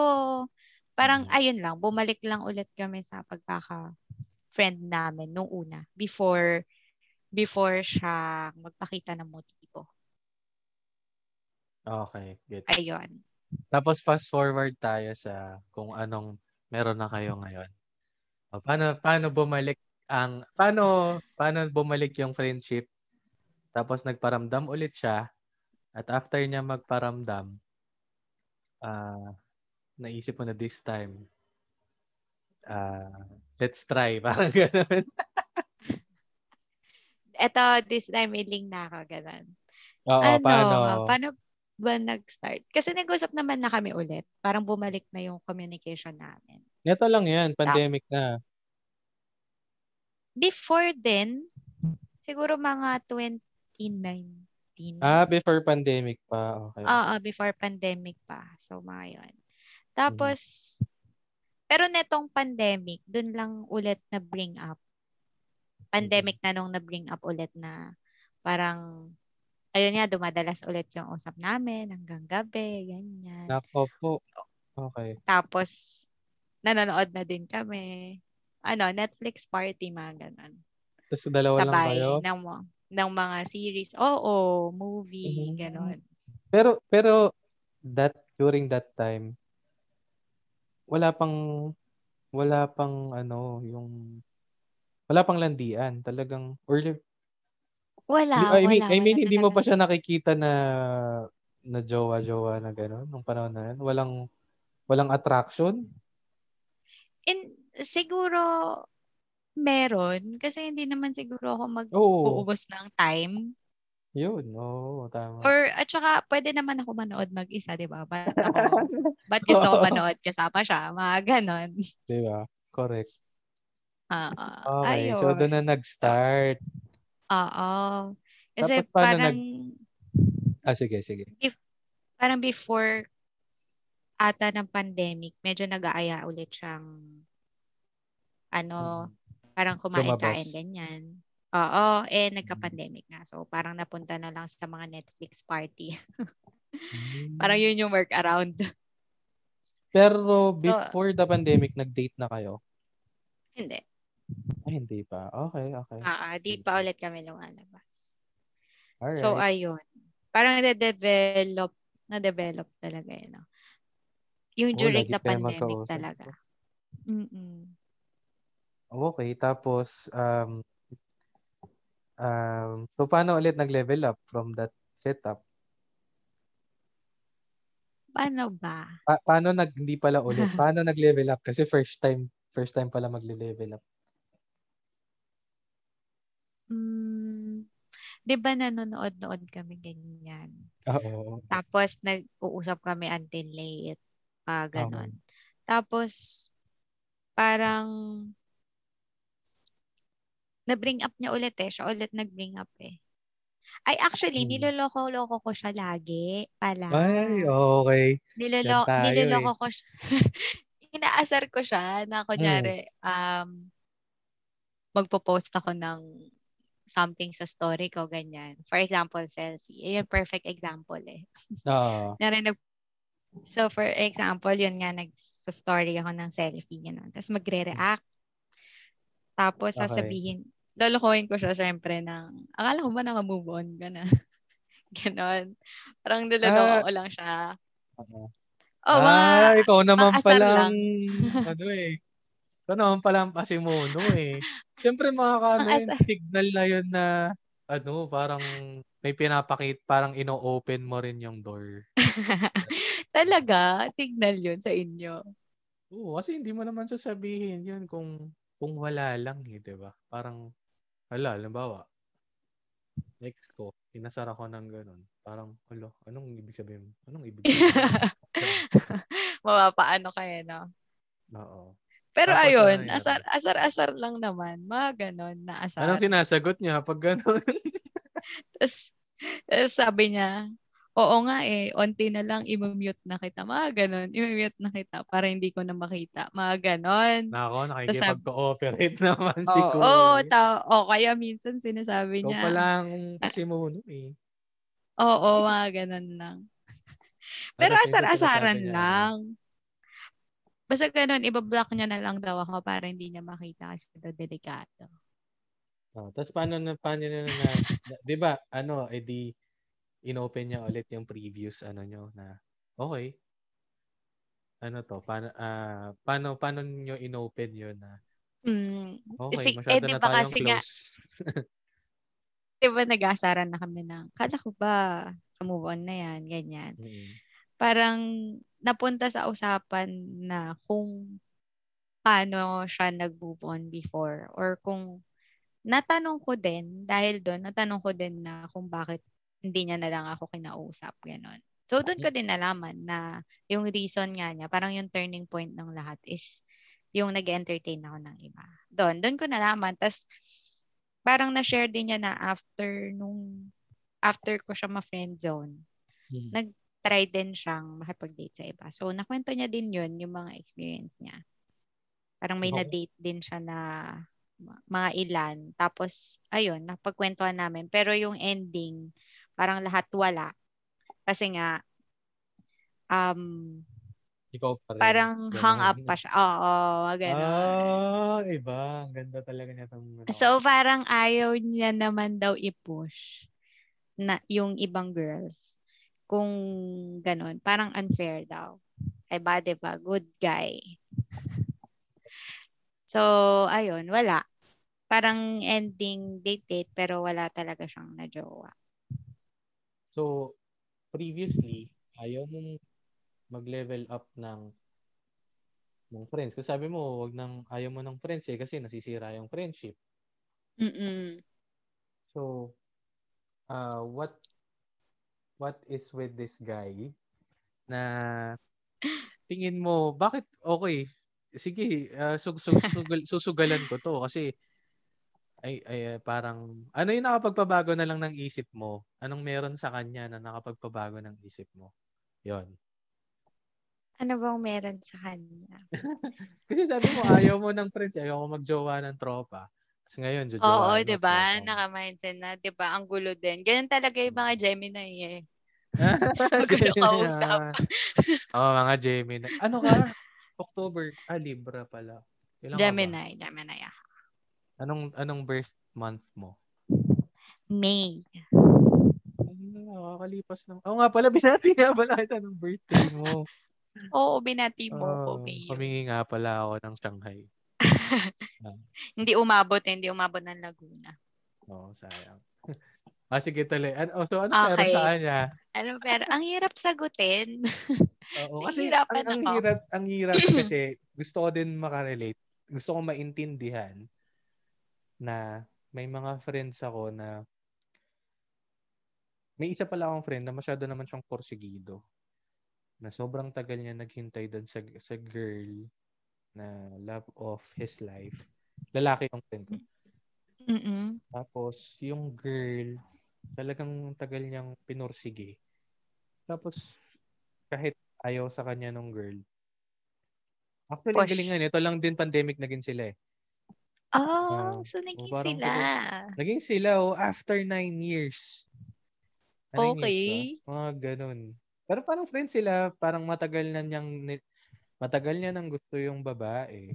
parang Mhm. ayun lang, bumalik lang ulit kami sa pagkaka friend namin nung una before before siya magpakita ng motibo. Okay, get. Ayun. Tapos fast forward tayo sa kung anong meron na kayo ngayon. O, paano paano bumalik ang paano paano bumalik yung friendship? Tapos nagparamdam ulit siya at after niya magparamdam ah naisip mo na this time ah let's try parang ganun. Eto, this time iling na ako, ganun. Oo, ano, paano? paano ba nag-start? Kasi nag-usap naman na kami ulit. Parang bumalik na yung communication namin. Ito lang 'yan, pandemic na. Before then, siguro mga 2019. Ah, before pandemic pa. Okay. Oo, before pandemic pa. So, mga yun. Tapos, pero netong pandemic, dun lang ulit na bring up. Pandemic na nung na-bring up ulit na parang, ayun nga, dumadalas ulit yung usap namin hanggang gabi, ganyan. Nako po. Okay. Tapos, nanonood na din kami. Ano, Netflix party, mga ganun. Tapos dalawa lang Sabay kayo. ng, mga- ng mga series. Oo, movie, Mhm. ganun. Pero pero that during that time wala pang wala pang ano yung wala pang landian talagang or Wala, I mean wala, I mean wala hindi mo pa siya nakikita na na jowa-jowa na gano'n nung panahon na yun walang walang attraction In, siguro, meron. Kasi hindi naman siguro ako mag-uubos ng time. yun oo tama Or, at saka, pwede naman ako manood mag-isa, di ba? Ba't ako, ba't gusto ko manood kasama siya? Mga ganon. di ba correct Oo. okay Ayun. so doon na nag-start Oo. Kasi paano parang, ah sige sige parang before ata ng pandemic, medyo nag-aaya ulit siyang ano, parang kumain-kain, ganyan. Oo, eh nagka-pandemic nga. So parang napunta na lang sa mga Netflix party. parang yun yung workaround. Pero before the pandemic, nag-date na kayo? Hindi. Ay, hindi pa. Okay, okay. Ah, ah, di pa ulit kami lumalabas. Alright. So ayun. Parang na-develop, na-develop talaga yun. No? Yung Oh, during lagi the pandemic talaga. Mm-mm. okay, tapos, um, um, so paano ulit nag-level up from that setup? Paano ba? Pa- paano nag, hindi pala ulit, paano nag-level up? Kasi first time, first time pala magle-level up. 'Di ba nanonood-nood kami ganyan. Oo. Tapos nag-uusap kami until late. Pa ganon. Tapos parang na-bring up niya ulit eh. Siya ulit nag-bring up eh. Ay, actually, Hmm. niloloko-loko ko siya lagi pala. Ay, okay. Nilolo- tayo niloloko eh. ko siya. Inaasar ko siya na kunyari, um, magpo-post ako ng something sa story ko, ganyan. For example, selfie. Ayun, perfect example eh. Oo. Narinig, so, for example, yun nga, nag-story ako ng selfie, gano'n. Tapos magre-react. Tapos Okay. sasabihin, lolokohin ko siya syempre ng, akala ko ba naka-move on ka na? Ganon. Parang niloloko Ah. ko lang siya. Oo. Oh, ah, mga, ikaw naman palang, lang. ano eh. Ikaw naman palang pasimuno eh. Siyempre mga Ang ano yun, asar. signal na yun na, ano, parang may pinapakit, parang ino-open mo rin yung door. talaga, signal yun sa inyo. Oo, kasi hindi mo naman sasabihin yun kung kung wala lang eh, di ba? Parang, hala, halimbawa, next ko, inasar ako ng ganun. Parang, hala, anong ibig sabihin? Anong ibig sabihin? Mapapaano kayo, no? Oo. Pero Tapos ayun, yun? asar, asar-asar lang naman. Mga ganon na asar. Anong sinasagot niya pag ganun? Tapos, tapos sabi niya, oo nga eh, onti na lang imumute na kita. Mga ganon, imumute na kita para hindi ko na makita. Mga ganon. Nako, nakikipag-cooperate naman si Oo, Kuya. oh, ta- o kaya minsan sinasabi Ikaw niya, palang pasimuno eh. Oo, mga ganun lang. Pero asar-asaran lang. Basta ganun, ibablock niya na lang daw ako para hindi niya makita kasi daw delikado. Oh, tapos paano na paano na, na, 'di ba? Ano, edi inopen niya ulit yung previous ano nyo na okay. Ano to? Paano ah paano paano niyo inopen 'yun na Mm. okay, masyado eh, di na tayong kasi nga, close. di ba nag-aasaran na kami ng, kala ko ba, move on na yan, ganyan. Mm. Parang napunta sa usapan na kung paano siya nag-move on before or kung natanong ko din, dahil doon, natanong ko din na kung bakit hindi niya na lang ako kinausap, gano'n. So, doon ko din nalaman na yung reason nga niya, parang yung turning point ng lahat is yung nag-entertain ako ng iba. Doon, doon ko nalaman. Tapos, parang na-share din niya na after nung, after ko siya ma-friend zone, Mm. Nag-try din siyang makipag-date sa iba. So, nakwento niya din yun, yung mga experience niya. Parang may Okay. na-date din siya na mga ilan. Tapos, ayun, napagkwentuhan namin. Pero yung ending, parang lahat wala. Kasi nga, um, Ikaw pa rin. parang Ganun. hung up pa siya. Oo, gano'n. Ah, iba. Ang ganda talaga niya tong ano. So, parang ayaw niya naman daw i-push na yung ibang girls. Kung ganun. Parang unfair daw. Ay ba, diba? Good guy. so, ayun, wala. Parang ending date-date pero wala talaga siyang na-jowa. So, previously, ayaw mong mag-level up ng ng friends. Kasi sabi mo, wag nang ayaw mo ng friends eh kasi nasisira yung friendship. Mm-mm. So, uh, what what is with this guy na tingin mo, bakit okay? Sige, uh, sug, sug, sugal- susugalan ko to kasi ay, ay uh, parang ano yung nakapagpabago na lang ng isip mo? Anong meron sa kanya na nakapagpabago ng isip mo? Yon. Ano bang meron sa kanya? Kasi sabi mo ayaw mo ng friends, ayaw mo magjowa ng tropa. Tapos ngayon, jojowa Oo, 'di ba? Naka-mindset na, 'di ba? Ang gulo din. Ganyan talaga yung mga Gemini eh. Gusto kausap. Oo, mga Gemini. Ano ka? October. Ah, Libra pala. Ilan ka ba? Gemini, Gemini. ah. Anong anong birth month mo? May. Ay, nakakalipas lang. Oo nga pala, binati nga pala kita ng birthday mo. Oo, binati mo ko, Oo, May. Humingi nga pala ako ng Shanghai. Hindi umabot, hindi umabot ng Laguna. Oo, sayang. ah, sige tuloy. Ano, oh, so ano Okay. sa kanya? Ano, pero ang hirap sagutin. Oo, kasi ang, ang ako. hirap, ang hirap kasi gusto ko din makarelate. Gusto ko maintindihan na may mga friends ako na may isa pala akong friend na masyado naman siyang porsigido. Na sobrang tagal niya naghintay doon sa, sa girl na love of his life. Lalaki yung friend ko. Mm-mm. Tapos, yung girl, talagang tagal niyang pinursige. Tapos, kahit ayaw sa kanya nung girl. Actually, Push. galing nga, ito lang din pandemic naging sila eh. Oh, Ah, so naging oh, parang sila. Naging sila, oh, after nine years. Years Okay. Mga ganun. Pero parang friends sila, parang matagal na niyang, ni- matagal niya nang gusto yung babae.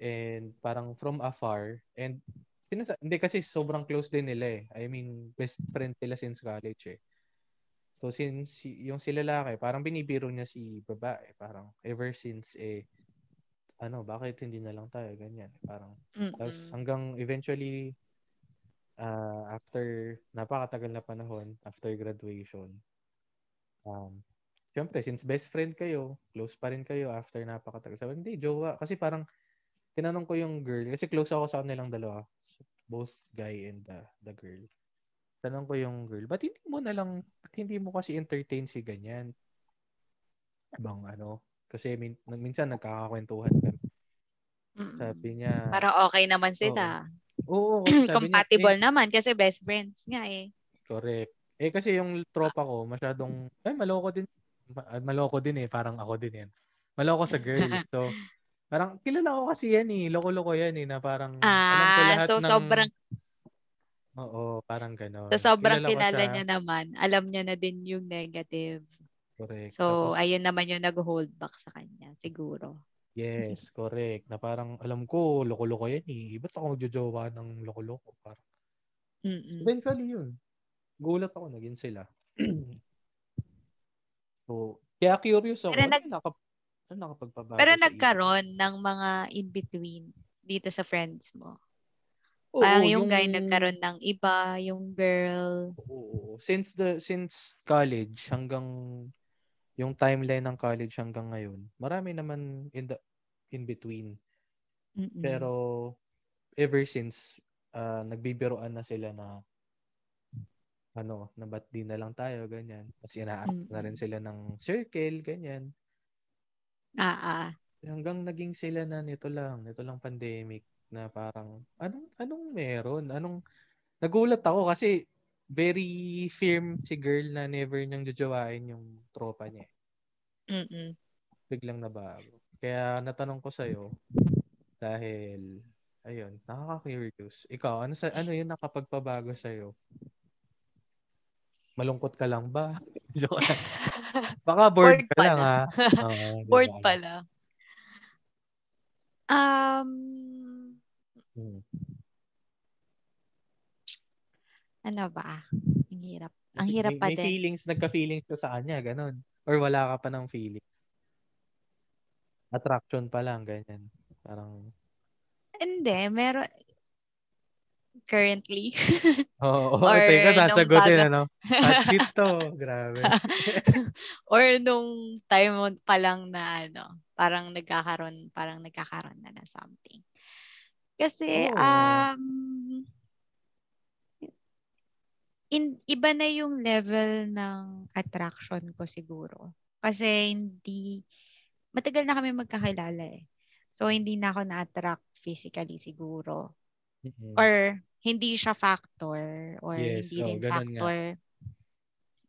And parang from afar. And, sinasa- hindi kasi sobrang close din nila eh. I mean, best friend sila since college eh. So since yung si lalaki, parang binibiro niya si babae. Parang ever since eh, ano, bakit hindi na lang tayo, ganyan. Parang, tapos Mm-mm. hanggang eventually, uh, after napakatagal na panahon, after graduation, um, syempre, since best friend kayo, close pa rin kayo after napakatagal. Sabi, hindi, jowa. Kasi parang, tinanong ko yung girl, kasi close ako sa kanilang dalawa. Both guy and the, the girl. Tanong ko yung girl, ba't hindi mo na lang, ba't hindi mo kasi entertain si ganyan? Bang ano, kasi min, minsan nagkakakwentuhan kami. Sabi niya, Parang okay naman sila. oo, kasi sabi niya, Compatible eh, naman kasi best friends nga eh. correct. Eh kasi yung tropa ko masyadong ay maloko din maloko din eh parang ako din yan. Maloko sa girls. So parang kilala ko kasi yan eh, loko-loko yan eh na parang alam ko Ah, lahat so ng sobrang Oo, parang gano'n. Sa sobrang Kilala kilala siya. niya naman, alam niya na din yung negative. Correct. So, Tapos, ayun naman yung nag-hold back sa kanya, siguro. yes, correct. Na parang, alam ko, loko-loko yan eh. Ba't ako magjojowa ng loko-loko? Parang, Mm-mm. eventually yun. Gulat ako, naging sila. so, kaya curious ako. Pero ano nag- yung nakap- ano nakapagpabago Pero nagkaroon ng mga in-between dito sa friends mo. Oo, Parang yung, guy nagkaroon ng iba, yung girl. Oo, oo. Since the since college hanggang yung timeline ng college hanggang ngayon, marami naman in the in between. Mm-mm. Pero ever since ah, nagbibiroan na sila na ano, na ba't di na lang tayo, ganyan. Tapos ina-ask na rin sila ng circle, ganyan. Ah, ah. Hanggang naging sila na nito lang, nito lang pandemic na parang anong anong meron? Anong nagulat ako kasi very firm si girl na never niyang jojowain yung tropa niya. Mm-mm. Biglang nabago. Kaya natanong ko sa'yo dahil ayun, nakaka-curious. Ikaw, ano sa ano yun nakapagpabago sa'yo? Malungkot ka lang ba? Joke lang. Baka bored, Bored ka lang ha. Oo, di Bored pala. Um, Hmm. ano ba? Ang hirap. Ang hirap may, pa may din. feelings, nagka-feelings ka sa kanya, ganun. Or wala ka pa ng feeling. Attraction pa lang, ganyan. Parang, Hindi, meron currently. oo, oh, Or teka, sasagutin, bago- ano? Hot seat to. Grabe. Or nung time pa lang na ano, parang nagkakaroon, parang nagkakaroon na ng something. Kasi, Oo. um, in, iba na yung level ng attraction ko siguro. Kasi hindi, matagal na kami magkakilala eh. So, hindi na ako na-attract physically siguro. Mm-mm. Or, hindi siya factor. Or, Yes, hindi oo, rin ganun nga. factor.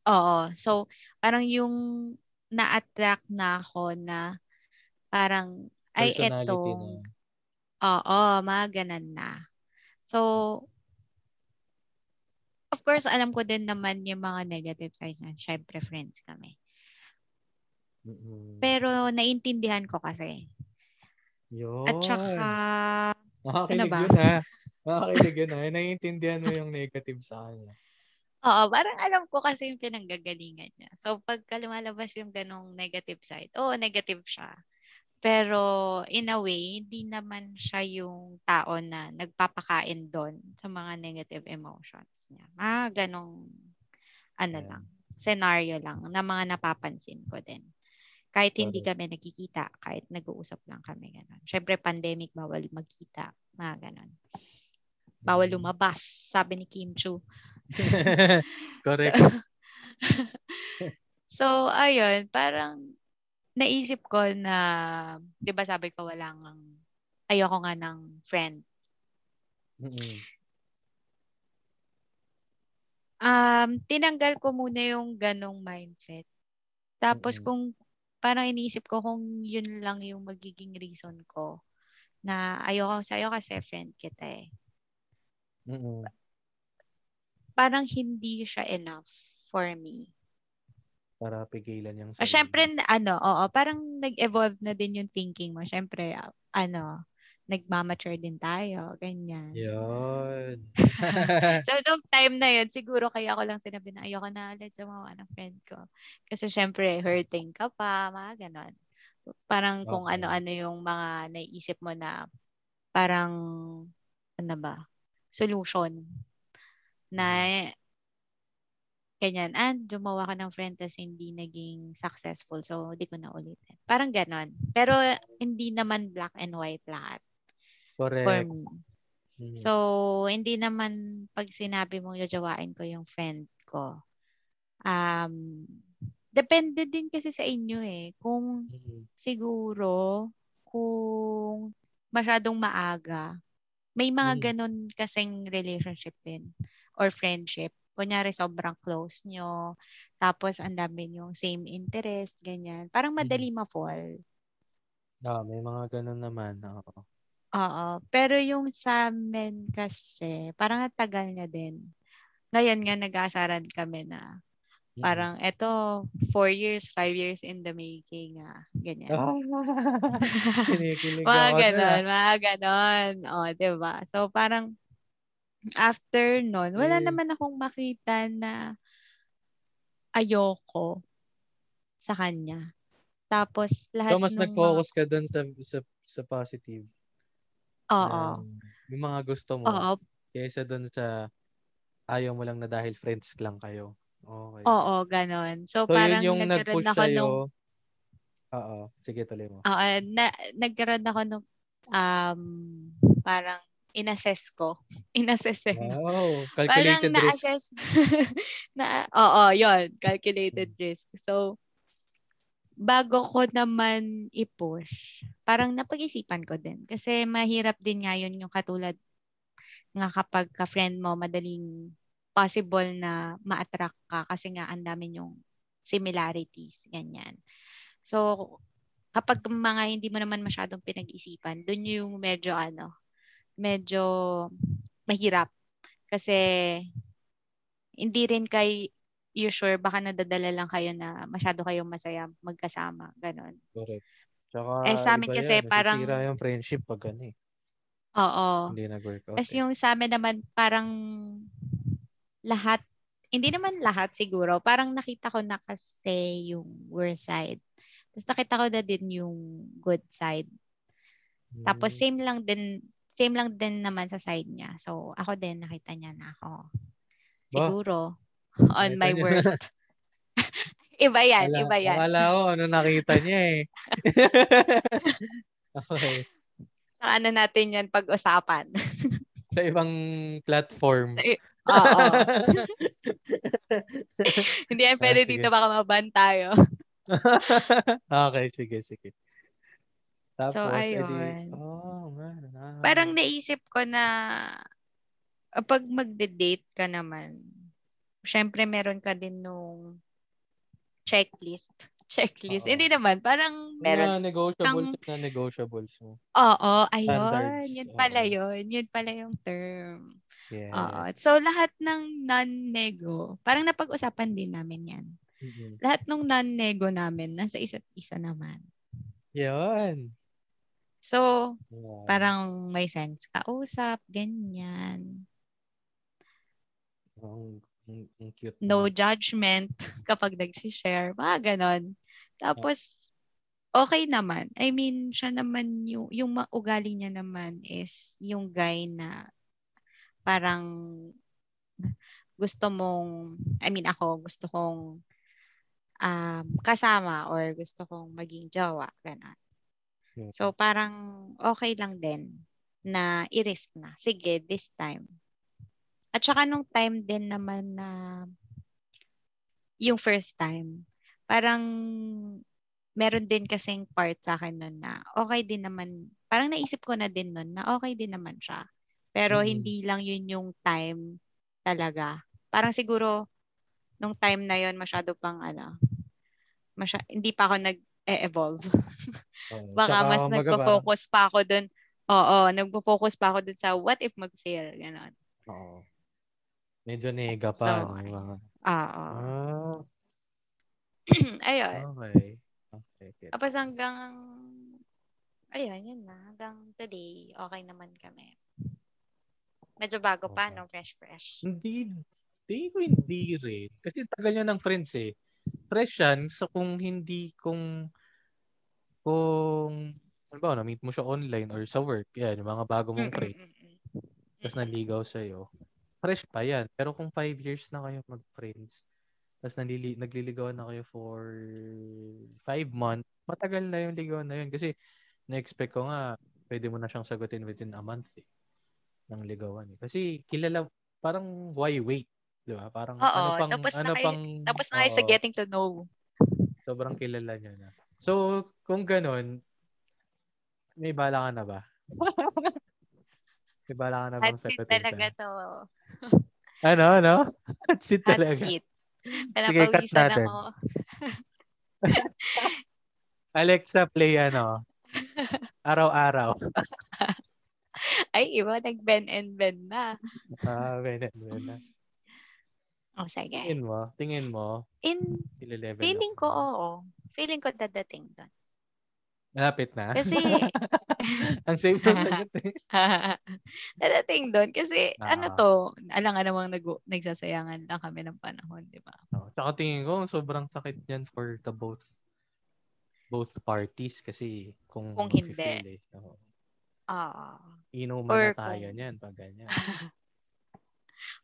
Oo. So, parang yung na-attract na ako na parang, ay, eto. Oo, mga ganun na. So, of course, alam ko din naman yung mga negative sides na syempre friends kami. Mm-mm. Pero naiintindihan ko kasi. Yun. At saka, Nakakilig ano yun, ha? Nakakilig yun, ha? Naiintindihan mo yung negative sa kanya. oo, parang alam ko kasi yung pinanggagalingan niya. So, pagka lumalabas yung ganong negative side, oo, negative siya. Pero, in a way, hindi naman siya yung tao na nagpapakain doon sa mga negative emotions niya. Ah, ganong, ano Ayan. lang, scenario lang na mga napapansin ko din. Kahit hindi Correct. kami nagkikita, kahit nag-uusap lang kami, ganun. Siyempre, pandemic, bawal magkita, mga ganun. Bawal Mm. lumabas, sabi ni Kim Chu. Correct. So, ayun, parang naisip ko na, di ba sabi ko walang, ayoko nga ng friend. Mm-mm. Um, tinanggal ko muna yung ganong mindset. Tapos Mm-mm. kung parang iniisip ko kung yun lang yung magiging reason ko na ayoko sa'yo kasi friend kita eh. Mm-mm. Parang hindi siya enough for me. Para pigilan yung O, sarili. syempre, ano, oo, parang nag-evolve na din yung thinking mo. Syempre, ah, ano, nagmamature din tayo, ganyan. Yun. So, nung time na yun, siguro kaya ko lang sinabi na ayoko na ulit sumawa ng friend ko. Kasi syempre, hurting ka pa, mga ganon. Parang kung Okay. ano-ano yung mga naiisip mo na parang, ano ba, solution na ganyan, ah, jumawa ka ng friend tas hindi naging successful. So, di ko na ulitin. Parang ganon. Pero, hindi naman black and white lahat for Correct. me. Mm. So, hindi naman pag sinabi mong jajawain ko yung friend ko. Um, depende din kasi sa inyo eh. Kung Mm. siguro, kung masyadong maaga, may mga Mm. ganun kasing relationship din or friendship. Kunyari, sobrang close nyo. Tapos, ang dami yung same interest, ganyan. Parang madali ma-fall. Ah, may mga ganun naman. Oo. Oo. Pero yung sa amin kasi, parang ang tagal na din. Ngayon nga nag-aasaran kami na Mm. parang eto, four years, five years in the making. Ah, ganyan. Ah, kinikilig mga ako ganon, na. mga ganon. O, diba? So, parang after nun, wala Eh. naman akong makita na ayoko sa kanya. Tapos, lahat So, mas nag-focus ka dun sa, sa, sa positive. Oo. na yung mga gusto mo. Oo. Kaysa dun sa ayaw mo lang na dahil friends lang kayo. Okay. Oo, ganon. So, So, parang yun yung nagkaroon nag-push ako sa'yo. nung... Oo. Sige, tuloy mo. Oo, na, nagkaroon ako nung um, parang inassess ko. Inassess eh. Wow. Parang Calculated risk. na-assess. na, oo, yun. Calculated risk. So, bago ko naman i-push, parang napag-isipan ko din. Kasi mahirap din nga yun yung katulad nga kapag ka-friend mo, madaling possible na ma-attract ka kasi nga ang dami yung similarities, ganyan. So, kapag mga hindi mo naman masyadong pinag-isipan, dun yung medyo ano, medyo mahirap. Kasi hindi rin kay you sure baka nadadala lang kayo na masyado kayong masaya magkasama, ganon. Correct. Tsaka, Eh, sa amin kasi yan, parang- nasisira yung friendship pag ano eh. Oo. Hindi nag-workout. Kasi eh. yung sa amin naman parang lahat, hindi naman lahat siguro, parang nakita ko na kasi yung worst side. Tapos nakita ko na din yung good side. Tapos Mm. same lang din same lang din naman sa side niya. So ako din nakita niya na ako. Siguro on my niya. worst. iba yan, Akala- iba yan. Akala ko ano nakita niya eh. okay. Sa ano natin yan pag-usapan. Sa ibang platform. Oo. Hindi yan Ah, pwede sige. dito baka maban tayo. okay, sige, sige. Tapos, So, edi- ayun. oh, man. ah. Parang naisip ko na ah, pag magde-date ka naman, syempre meron ka din nung checklist. Checklist. Oo. Hindi naman, parang meron. Mga negotiables na negotiables mo. Oo, ayun. Standards. Yun pala yun. Yun pala yung term. Yeah. Oo. So, lahat ng non-nego, parang napag-usapan din namin yan. Mhm. Lahat ng non-nego namin, nasa isa't isa naman. Yun. So, Wow. parang may sense kausap, ganyan. Ang, ang, cute. no judgment kapag nag-share, mga ganon. Tapos, okay naman. I mean, siya naman, yung, yung ugali niya naman is yung guy na parang gusto mong, I mean ako, gusto kong um, kasama or gusto kong maging jowa. Ganon. Yeah. So, parang okay lang din na i-risk na. Sige, this time. At saka nung time din naman na yung first time, parang meron din kasing part sa akin nun na okay din naman, parang naisip ko na din nun na okay din naman siya. Pero Mhm. hindi lang yun yung time talaga. Parang siguro nung time na yon masyado pang ano, masya, hindi pa ako nag-evolve. Baka mas nagpo-focus pa ako dun. Oo, nagpo-focus pa ako dun sa what if mag-fail, gano'n. Oo. Medyo nega pa. So, mga, Oo. ah, ayun. okay. Okay. okay. Tapos hanggang, ayun, yun na. Hanggang today, okay naman kami. Medyo bago pa, Okay. no? Fresh-fresh. Hindi, hindi ko hindi rin. Kasi tagal niya ng friends eh. Fresh yan so kung hindi, kung, kung, ano ba, na-meet mo siya online or sa work, yan, yung mga bago mong friend, Mm-mm-mm-mm. tapos naligaw sa'yo, fresh pa yan. Pero kung five years na kayo mag-friends, tapos nalili, nagliligawan na kayo for five months, matagal na yung ligawan na yun. Kasi, na-expect ko nga, pwede mo na siyang sagutin within a month eh, ng ligawan eh. Kasi, kilala, parang why wait? Di ba? Parang, Oo, ano pang, tapos na ano kayo- pang, Tapos na kayo sa getting to know. sobrang kilala nyo na. So, kung ganun, may bala ka na ba? may bala ka na bang Hot seat talaga to. Ano, ano? Hot seat Hot talaga. seat. cut Pinapawisan natin. ako. Alexa, play ano? Araw-araw. Ay, iba, nag-bend and bend na. Ah, bene, bene. O, sige. Tingin mo, tingin mo, In, feeling up ko, oo. Feeling ko dadating doon. Malapit na. Kasi, Ang safe ng sagot eh. dadating doon. Kasi, ano Ah. to, alam nga namang nag nagsasayangan lang kami ng panahon, di ba? Oh, tsaka tingin ko, sobrang sakit yan for the both both parties kasi kung Kung hindi. eh. Oo. Ah, Inuman Or na tayo kung- niyan pag ganyan.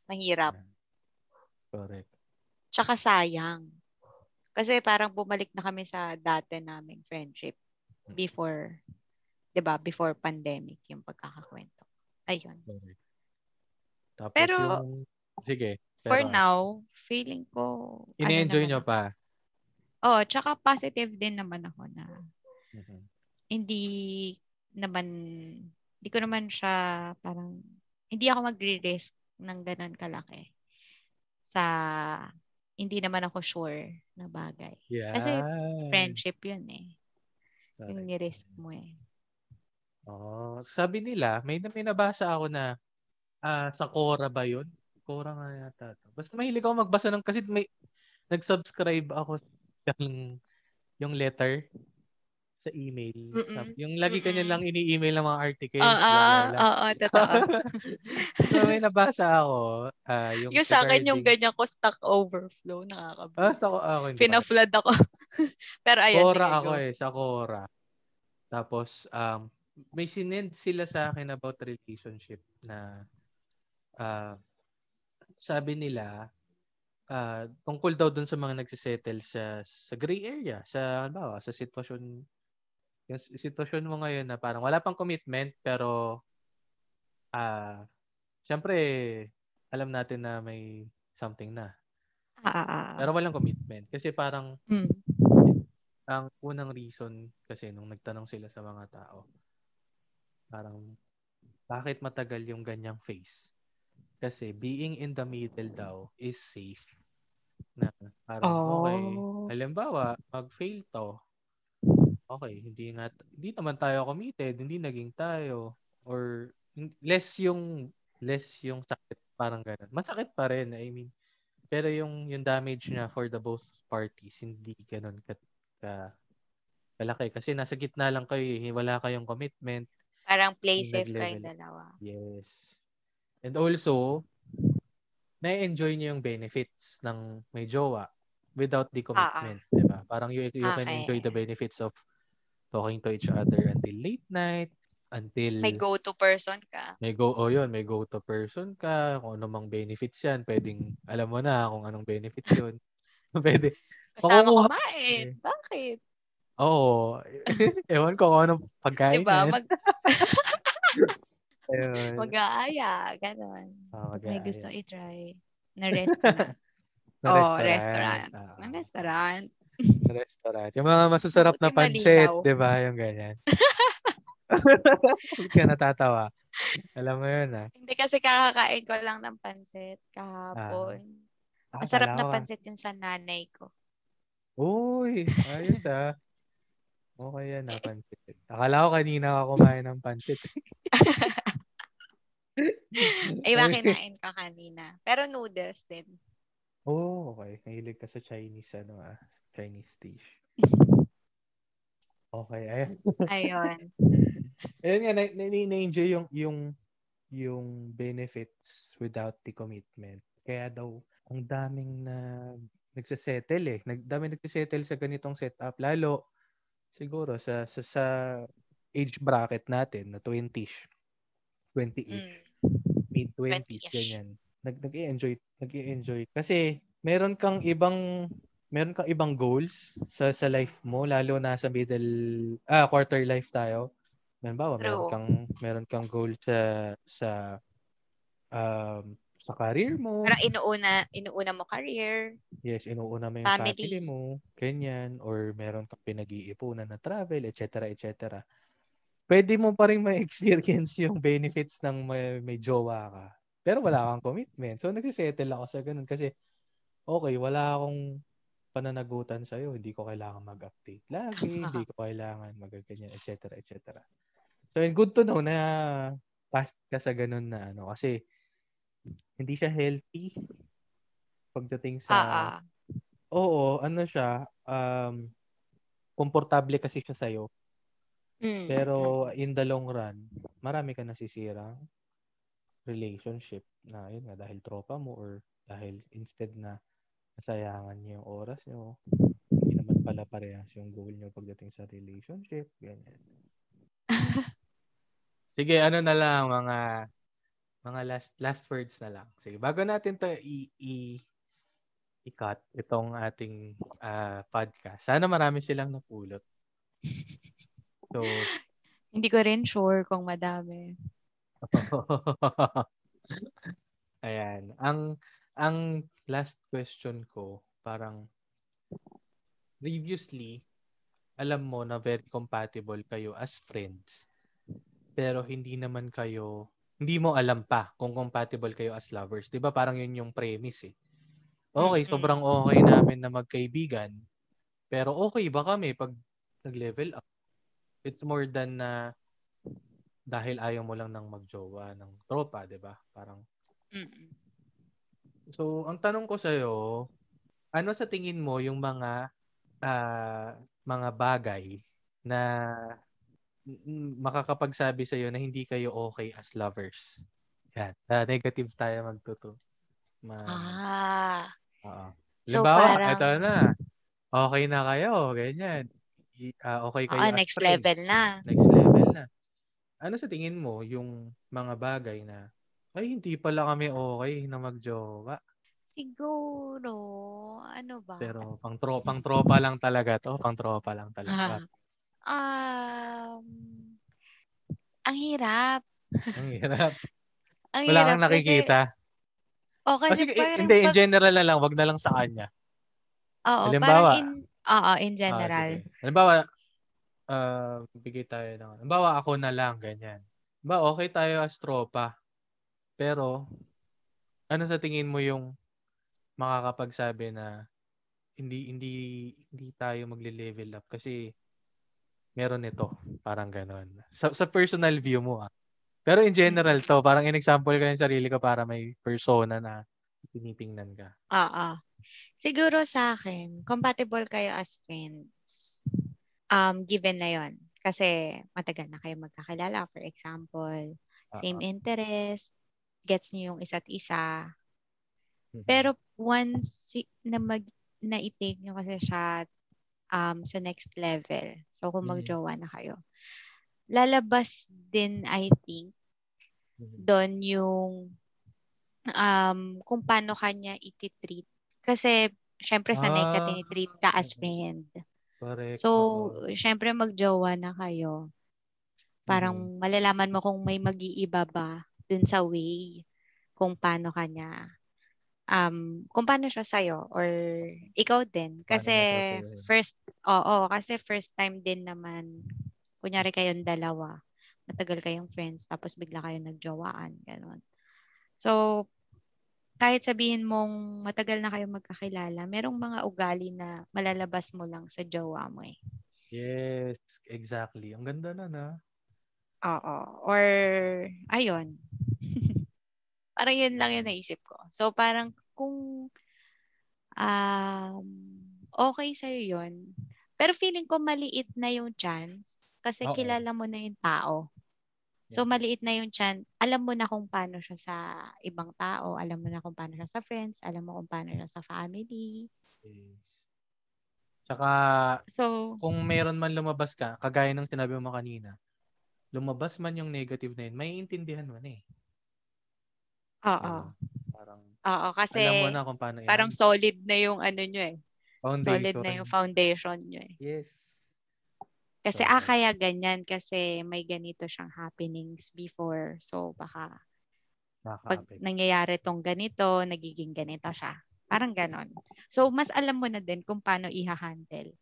mahirap. Correct. Tsaka sayang. Kasi parang bumalik na kami sa dati naming friendship before, 'di ba, before pandemic yung pagkakakwento. Ayun. Tapos Pero, yung, sige. For pero, now, feeling ko Ine-enjoy ano nyo pa. ako. Oh, tsaka positive din naman ako na Mhm. hindi naman hindi ko naman siya parang hindi ako magre-risk ng ganun kalaki sa hindi naman ako sure na bagay. Yeah. Kasi Friendship yun eh. Correct. Yung ni-risk mo eh. Oh, sabi nila, may, may nabasa ako na ah, sa Quora ba yun? Quora nga yata. to. Basta mahilig ako magbasa ng kasi may nag-subscribe ako yung yung letter sa email. Mm-mm. Yung lagi kanya lang ini-email ng mga article. Oo, oo, totoo. so may nabasa ako. ah, yung, yung sa akin, yung ganyan ko stock overflow, nakakabili. Ah, sa ako, ako hindi. Pina-flood ako. Pero ayun, sige, ako eh, sa Quora. Tapos, um, may sinend sila sa akin about relationship na ah, sabi nila, ah, tungkol daw dun sa mga nagsisettle sa, sa gray area, sa, halimbawa, sa sitwasyon, yung sitwasyon mo ngayon na parang wala pang commitment, pero, ah, syempre, alam natin na may something na. Ah, ah, ah. Pero walang commitment. Kasi parang, Mm. ang unang reason kasi nung nagtanong sila sa mga tao, parang bakit matagal yung ganyang phase? Kasi being in the middle daw is safe. Na parang okay, Oh. halimbawa, mag-fail to. Okay, hindi nga hindi naman tayo committed, hindi naging tayo or less yung less yung sakit parang ganun. Masakit pa rin, I mean. Pero yung yung damage niya for the both parties hindi ganun ka, ka kalaki kasi nasa gitna lang kayo, eh. wala kayong commitment. Parang play safe kayong dalawa. Yes. And also, na-enjoy niyo yung benefits ng may jowa without the commitment, 'di ba? Parang you, you can Okay. enjoy the benefits of talking to each other until late night, until May go-to person ka. may go oh yun, may go to person ka, kung ano mang benefits yan, pwedeng alam mo na kung anong benefits yun. Pwede. Kasama Makukuha- kumain. eh. Bakit? Oo. Ewan ko kung anong pagkain Diba? Mag, Ayun. mag-aaya. Ganon. Ah, May mag-aaya. gusto i-try. Na restaurant. Na oh, restaurant. Ah, Ng restaurant. Sa restaurant. Yung mga masasarap na pancit, di ba? Yung ganyan. Bakit ka natatawa? Alam mo yun, ah. Hindi kasi kakakain ko lang ng pansit kahapon. Ah, Masarap akala na ko, ah. pansit yun sa nanay ko. Uy, ayos ah. Okay yan ah, pancit. Akala ko kanina ka kumain ng pancit. Ay, bakinain ko kanina. Pero noodles din. Oh, okay. Mahilig ka sa Chinese, ano ah. Chinese dish. Okay, ayan. Ayun. Ayun nga, na- na- na-enjoy yung, yung, yung benefits without the commitment. Kaya daw, ang daming na nagsasettle eh. Nag, daming nagsasettle sa ganitong setup. Lalo, siguro, sa, sa, sa age bracket natin, na 20ish. 20ish. Mm. mid-20s, 20-ish. ganyan. Nag, nag-enjoy, nag-enjoy. Kasi, meron kang ibang, meron kang ibang goals sa, sa life mo, lalo na sa middle, ah, quarter life tayo. Halimbawa, meron kang, meron kang goal sa, sa, um, sa career mo. Parang inuuna, inuuna mo career. Yes, inuuna mo yung Family. family, mo, ganyan, or meron kang pinag-iipunan na travel, etc., etc. Pwede mo pa rin ma-experience yung benefits ng may, may jowa ka. Pero wala kang commitment. So, nagsisettle ako sa ganun kasi, okay, wala akong pananagutan sa'yo. Hindi ko kailangan mag-update lagi. hindi ko kailangan mag-ganyan, etc., etc. So, and good to know na past ka sa ganun na ano. Kasi, hindi siya healthy pagdating sa... Ah. Oo, ano siya, um, komportable kasi siya sa'yo. Mm, Pero in the long run, marami ka nasisirang relationship na yun nga dahil tropa mo or dahil instead na nasayangan niyo yung oras niyo, hindi naman pala parehas yung goal niyo pagdating sa relationship, ganyan. Sige, ano na lang mga mga last last words na lang. Sige, bago natin to i, i i-cut itong ating ah, podcast. Sana marami silang napulot. So, Hindi ko rin sure kung madami. Ayan. Ang ang last question ko, parang previously, alam mo na very compatible kayo as friends. Pero hindi naman kayo, hindi mo alam pa kung compatible kayo as lovers. 'Di ba Parang yun yung premise eh. Okay, sobrang okay namin na magkaibigan. Pero okay ba kami pag nag-level up? It's more than na dahil ayaw mo lang ng magjowa ng tropa, 'di ba? Parang Mm-mm. So, ang tanong ko sa'yo, ano sa tingin mo yung mga ah, mga bagay na mm, makakapagsabi sa'yo na hindi kayo okay as lovers? Yan. Ah, negative tayo magtuto. Ma- Ah. Oo. So, Halimbawa, parang- ito na. Okay na kayo, ganyan. Ah, okay kayo as next friends. level na. Next level na. Ano sa tingin mo yung mga bagay na ay, hindi pala kami okay na magjowa. Siguro, ano ba? Pero pang, tro- pang tropa lang talaga to. Pang tropa lang talaga. um, ang hirap. Ang hirap. Ang Wala hirap kang nakikita. Kasi, oh, kasi Kasi, parang hindi, in general na lang. Wag na lang sa kanya. Oo, Halimbawa- parang in, oo, in Ah, general. sige. Halimbawa, uh, bigay tayo ng, halimbawa ako na lang, ganyan. Ba, okay tayo as tropa. Pero, ano sa tingin mo yung makakapagsabi na hindi hindi hindi tayo magle-level up kasi meron ito, parang ganon. Sa, sa personal view mo ah. Pero in general to, parang in example ka yung sarili ko para may persona na tinitingnan ka. Oo. Siguro sa akin, compatible kayo as friends. Um, given na yon Kasi matagal na kayo magkakilala. For example, same Oo. interest, gets niyo yung isa't isa. Mhm. Pero once na mag na i-take nyo kasi siya um, sa next level. So kung Mhm. magjowa na kayo. Lalabas din I think Mhm. doon yung um, kung paano kanya iti-treat. Kasi syempre sanay ka Ah. tinitreat ka as Mhm. friend. Correct. So syempre magjowa na kayo. Parang Mhm. malalaman mo kung may mag-iiba ba dun sa way kung paano kanya um kung paano siya sa'yo or ikaw din kasi first oo kasi first time din naman kunyari kayong dalawa matagal kayong friends tapos bigla kayong nagjowaan ganun so kahit sabihin mong matagal na kayong magkakilala merong mga ugali na malalabas mo lang sa jowa mo eh Yes, exactly. Ang ganda na na. Oo. Or, ayun. parang yun lang yung naisip ko. So, parang kung um, okay sa'yo yun, pero feeling ko maliit na yung chance kasi Oo. kilala mo na yung tao. So, maliit na yung chance. Alam mo na kung paano siya sa ibang tao. Alam mo na kung paano siya sa friends. Alam mo kung paano siya sa family. Yes. Tsaka, So, kung meron man lumabas ka, kagaya ng sinabi mo kanina, lumabas man yung negative na yun, may intindihan mo na eh. oo. Ano, parang, Oo, kasi alam mo na kung paano yan. parang solid na yung ano nyo eh. foundation. Solid na yung foundation nyo eh. Yes. Kasi ah, kaya ganyan kasi may ganito siyang happenings before. So baka pag nangyayari tong ganito, nagiging ganito siya. Parang ganon. So mas alam mo na din kung paano iha-handle.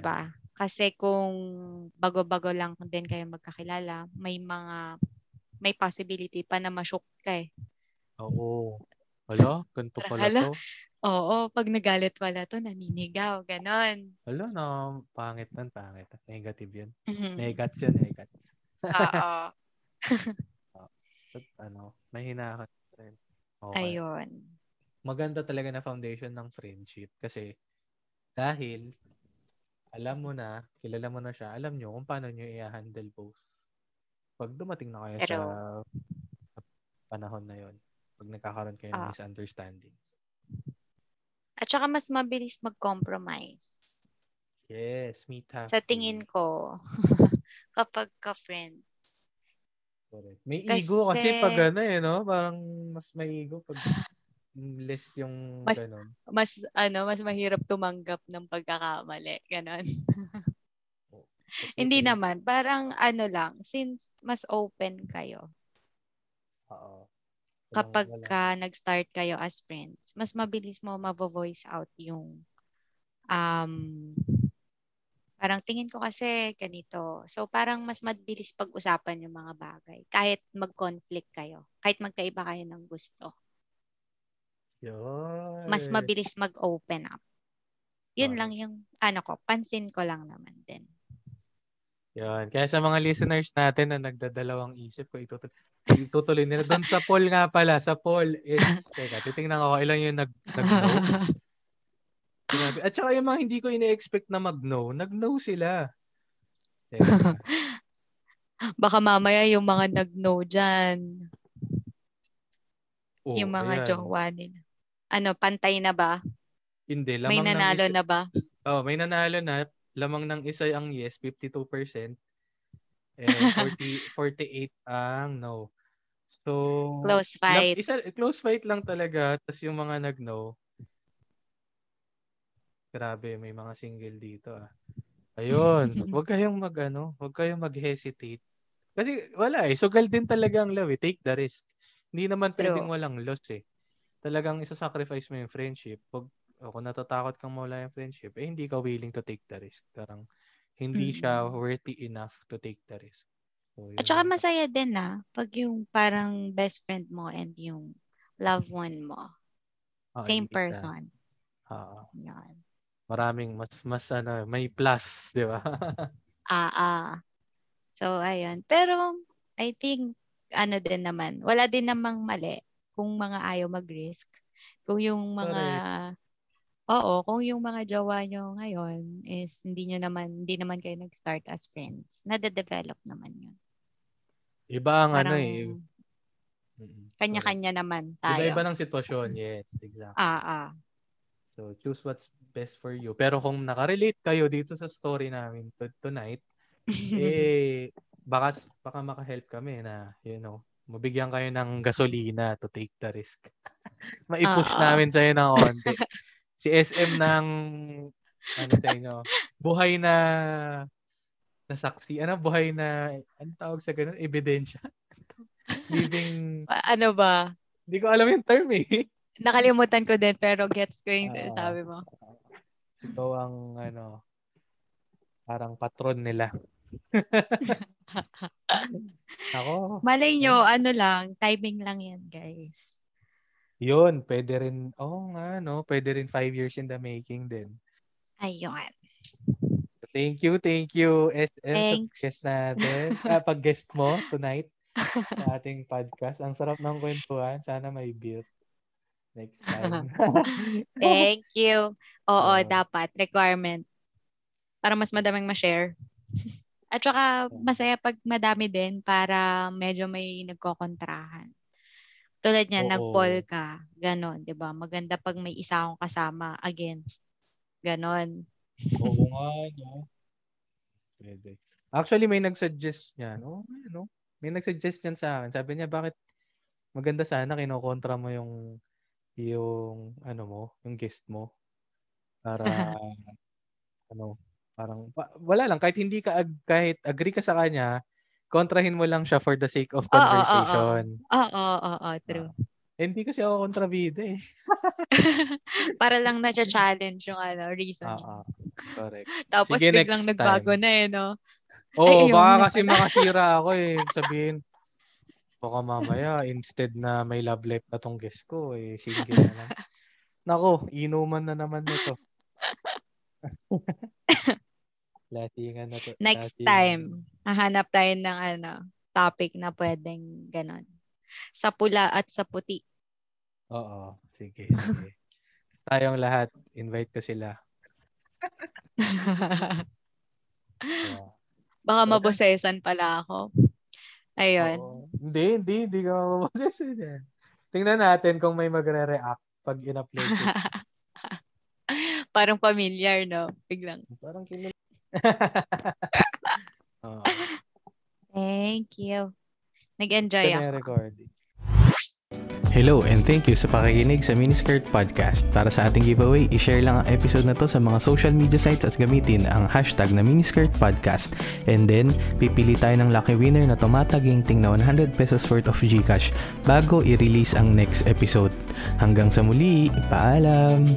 Ba? Kasi kung bago-bago lang din kayo magkakilala, may mga may possibility pa na ma-shock ka eh. Oo. Hala, ganito pala hala. to. Oo, pag nagalit pala to, naninigaw, ganon. Hala, na pangit nun, pangit. Negative yun. Mhm. Negats yun, negats. Oo. But, ano, may hinahat rin. Okay. Ayun. Maganda talaga na foundation ng friendship kasi dahil alam mo na, kilala mo na siya, alam nyo kung paano nyo i-handle both. Pag dumating na kayo Pero- sa panahon na yon pag nagkakaroon kayo ng Ah. misunderstanding. At saka mas mabilis mag-compromise. Yes, meet halfway. Sa tingin ko, kapag ka-friends. Correct. May Kasi- ego kasi pag ano eh, no? Parang mas may ego pag less yung Mas- ganun. Mas, ano, mas mahirap tumanggap ng pagkakamali. Ganon. Kasi Hindi naman. Parang ano lang, since mas open kayo, kapag ka nag-start kayo as friends, mas mabilis mo mavo-voice out yung um, parang tingin ko kasi ganito. So parang mas mabilis pag-usapan yung mga bagay. Kahit mag-conflict kayo. Kahit magkaiba kayo ng gusto. Yun. Mas mabilis mag-open up. Yun Correct. lang yung ano ko, pansin ko lang naman din. Yun. Kaya sa mga listeners natin na nagdadalawang isip ko, itutuloy, itutuloy nila. Doon sa poll nga pala, sa poll is, teka, titingnan ko ilan yung nag, nag-no. Sinabi. At saka yung mga hindi ko ine-expect na mag-no, nag-no sila. Teka. Baka mamaya yung mga nag-no dyan, Oh, yung mga ayan. jowa nila. Ano, pantay na ba? Hindi, lamang May nanalo isa- na ba? Oh, may nanalo na. Lamang ng isa ang yes, 52%. And 40, 48 ang no. So, Close fight. isa, close fight lang talaga. Tapos yung mga nag-no, grabe, may mga single dito ah. Ayun, wag kayong mag ano, wag kayong mag-hesitate. Kasi wala eh, sugal din talaga ang love eh. Take the risk. Hindi naman True. pwedeng walang loss eh. Talagang isa-sacrifice mo yung friendship. Pag o kung natatakot kang mawala yung friendship, eh hindi ka willing to take the risk. Parang hindi siya Mm. worthy enough to take the risk. So, At saka masaya din na pag yung parang best friend mo and yung loved one mo, Ah, same person. ah, Yan. maraming mas mas ano, may plus, 'di ba? Ah, ah. So, ayun. Pero, I think, ano din naman, wala din namang mali kung mga ayaw mag-risk. Kung yung mga, oo, kung yung mga jowa nyo ngayon is hindi nyo naman, hindi naman kayo nag-start as friends. Nade-develop naman yun. Iba ang ano Parang, eh. Mm, kanya-kanya naman tayo. Iba-iba ng sitwasyon, yes, exactly. Ah, ah. So, choose what's best for you. Pero kung nakarelate kayo dito sa story namin to- tonight, eh, baka, baka makahelp kami na, you know, mabigyan kayo ng gasolina to take the risk. Maipush Oo. namin sa'yo ng konti. si SM ng, ano sa inyo, buhay na, na saksi, ano, buhay na, ano tawag sa ganun, ebidensya. Living, ano ba? hindi ko alam yung term eh. Nakalimutan ko din pero gets ko yung Ah. sabi mo. Ikaw ang, ano, parang patron nila. Ako, Malay nyo, ano lang, timing lang yan, guys. Yun, pwede rin, oo nga, no, pwede rin five years in the making din. Ayun. Thank you, thank you, SM, Thanks. sa guest natin. ah, pag-guest mo tonight sa ating podcast. Ang sarap ng kwentuhan. Sana may beer next time. Thank you. Oo, Oo. dapat. Requirement. Para mas madaming ma-share. At saka, masaya pag madami din para medyo may nagkokontrahan. Tulad niya, Oo. nag-poll ka. Ganon, di ba? Maganda pag may isa akong kasama against. Ganon. Oo nga, no? Pwede. Actually, may nag-suggest niyan. Oo, nga, no? May nag-suggest niyan sa akin. Sabi niya, bakit maganda sana kinokontra mo yung yung ano mo, yung guest mo para ano, parang pa- wala lang kahit hindi ka ag- kahit agree ka sa kanya, kontrahin mo lang siya for the sake of conversation. Oo, oo, oo, true. Eh, hindi kasi ako kontrabida eh. Para lang na-challenge yung ano, reasoning. Oo. Correct. Tapos Sige, biglang nagbago time. na eh, no? Oo, ayun baka kasi makasira ako eh. Sabihin, baka mamaya, instead na may love life na tong guest ko, eh, single na lang. Nako, inuman na naman nito. Lasingan na to. Next lasingan. time, hahanap tayo ng ano, topic na pwedeng ganon. Sa pula at sa puti. Oo, sige, sige. Tayong lahat, invite ko sila. Yeah. Baka mabosesan pala ako. Ayun. Oo. Hindi, hindi, hindi ka mababasesin yan. Tingnan natin kung may magre-react pag in-upload. Parang familiar, no? Biglang. Parang kilala. Thank you. Nag-enjoy ako. yung recording. Hello and thank you sa pakikinig sa Miniskirt Podcast. Para sa ating giveaway, i-share lang ang episode na to sa mga social media sites at gamitin ang hashtag na Miniskirt Podcast. And then, pipili tayo ng lucky winner na tumataginting na 100 pesos worth of Gcash bago i-release ang next episode. Hanggang sa muli, paalam!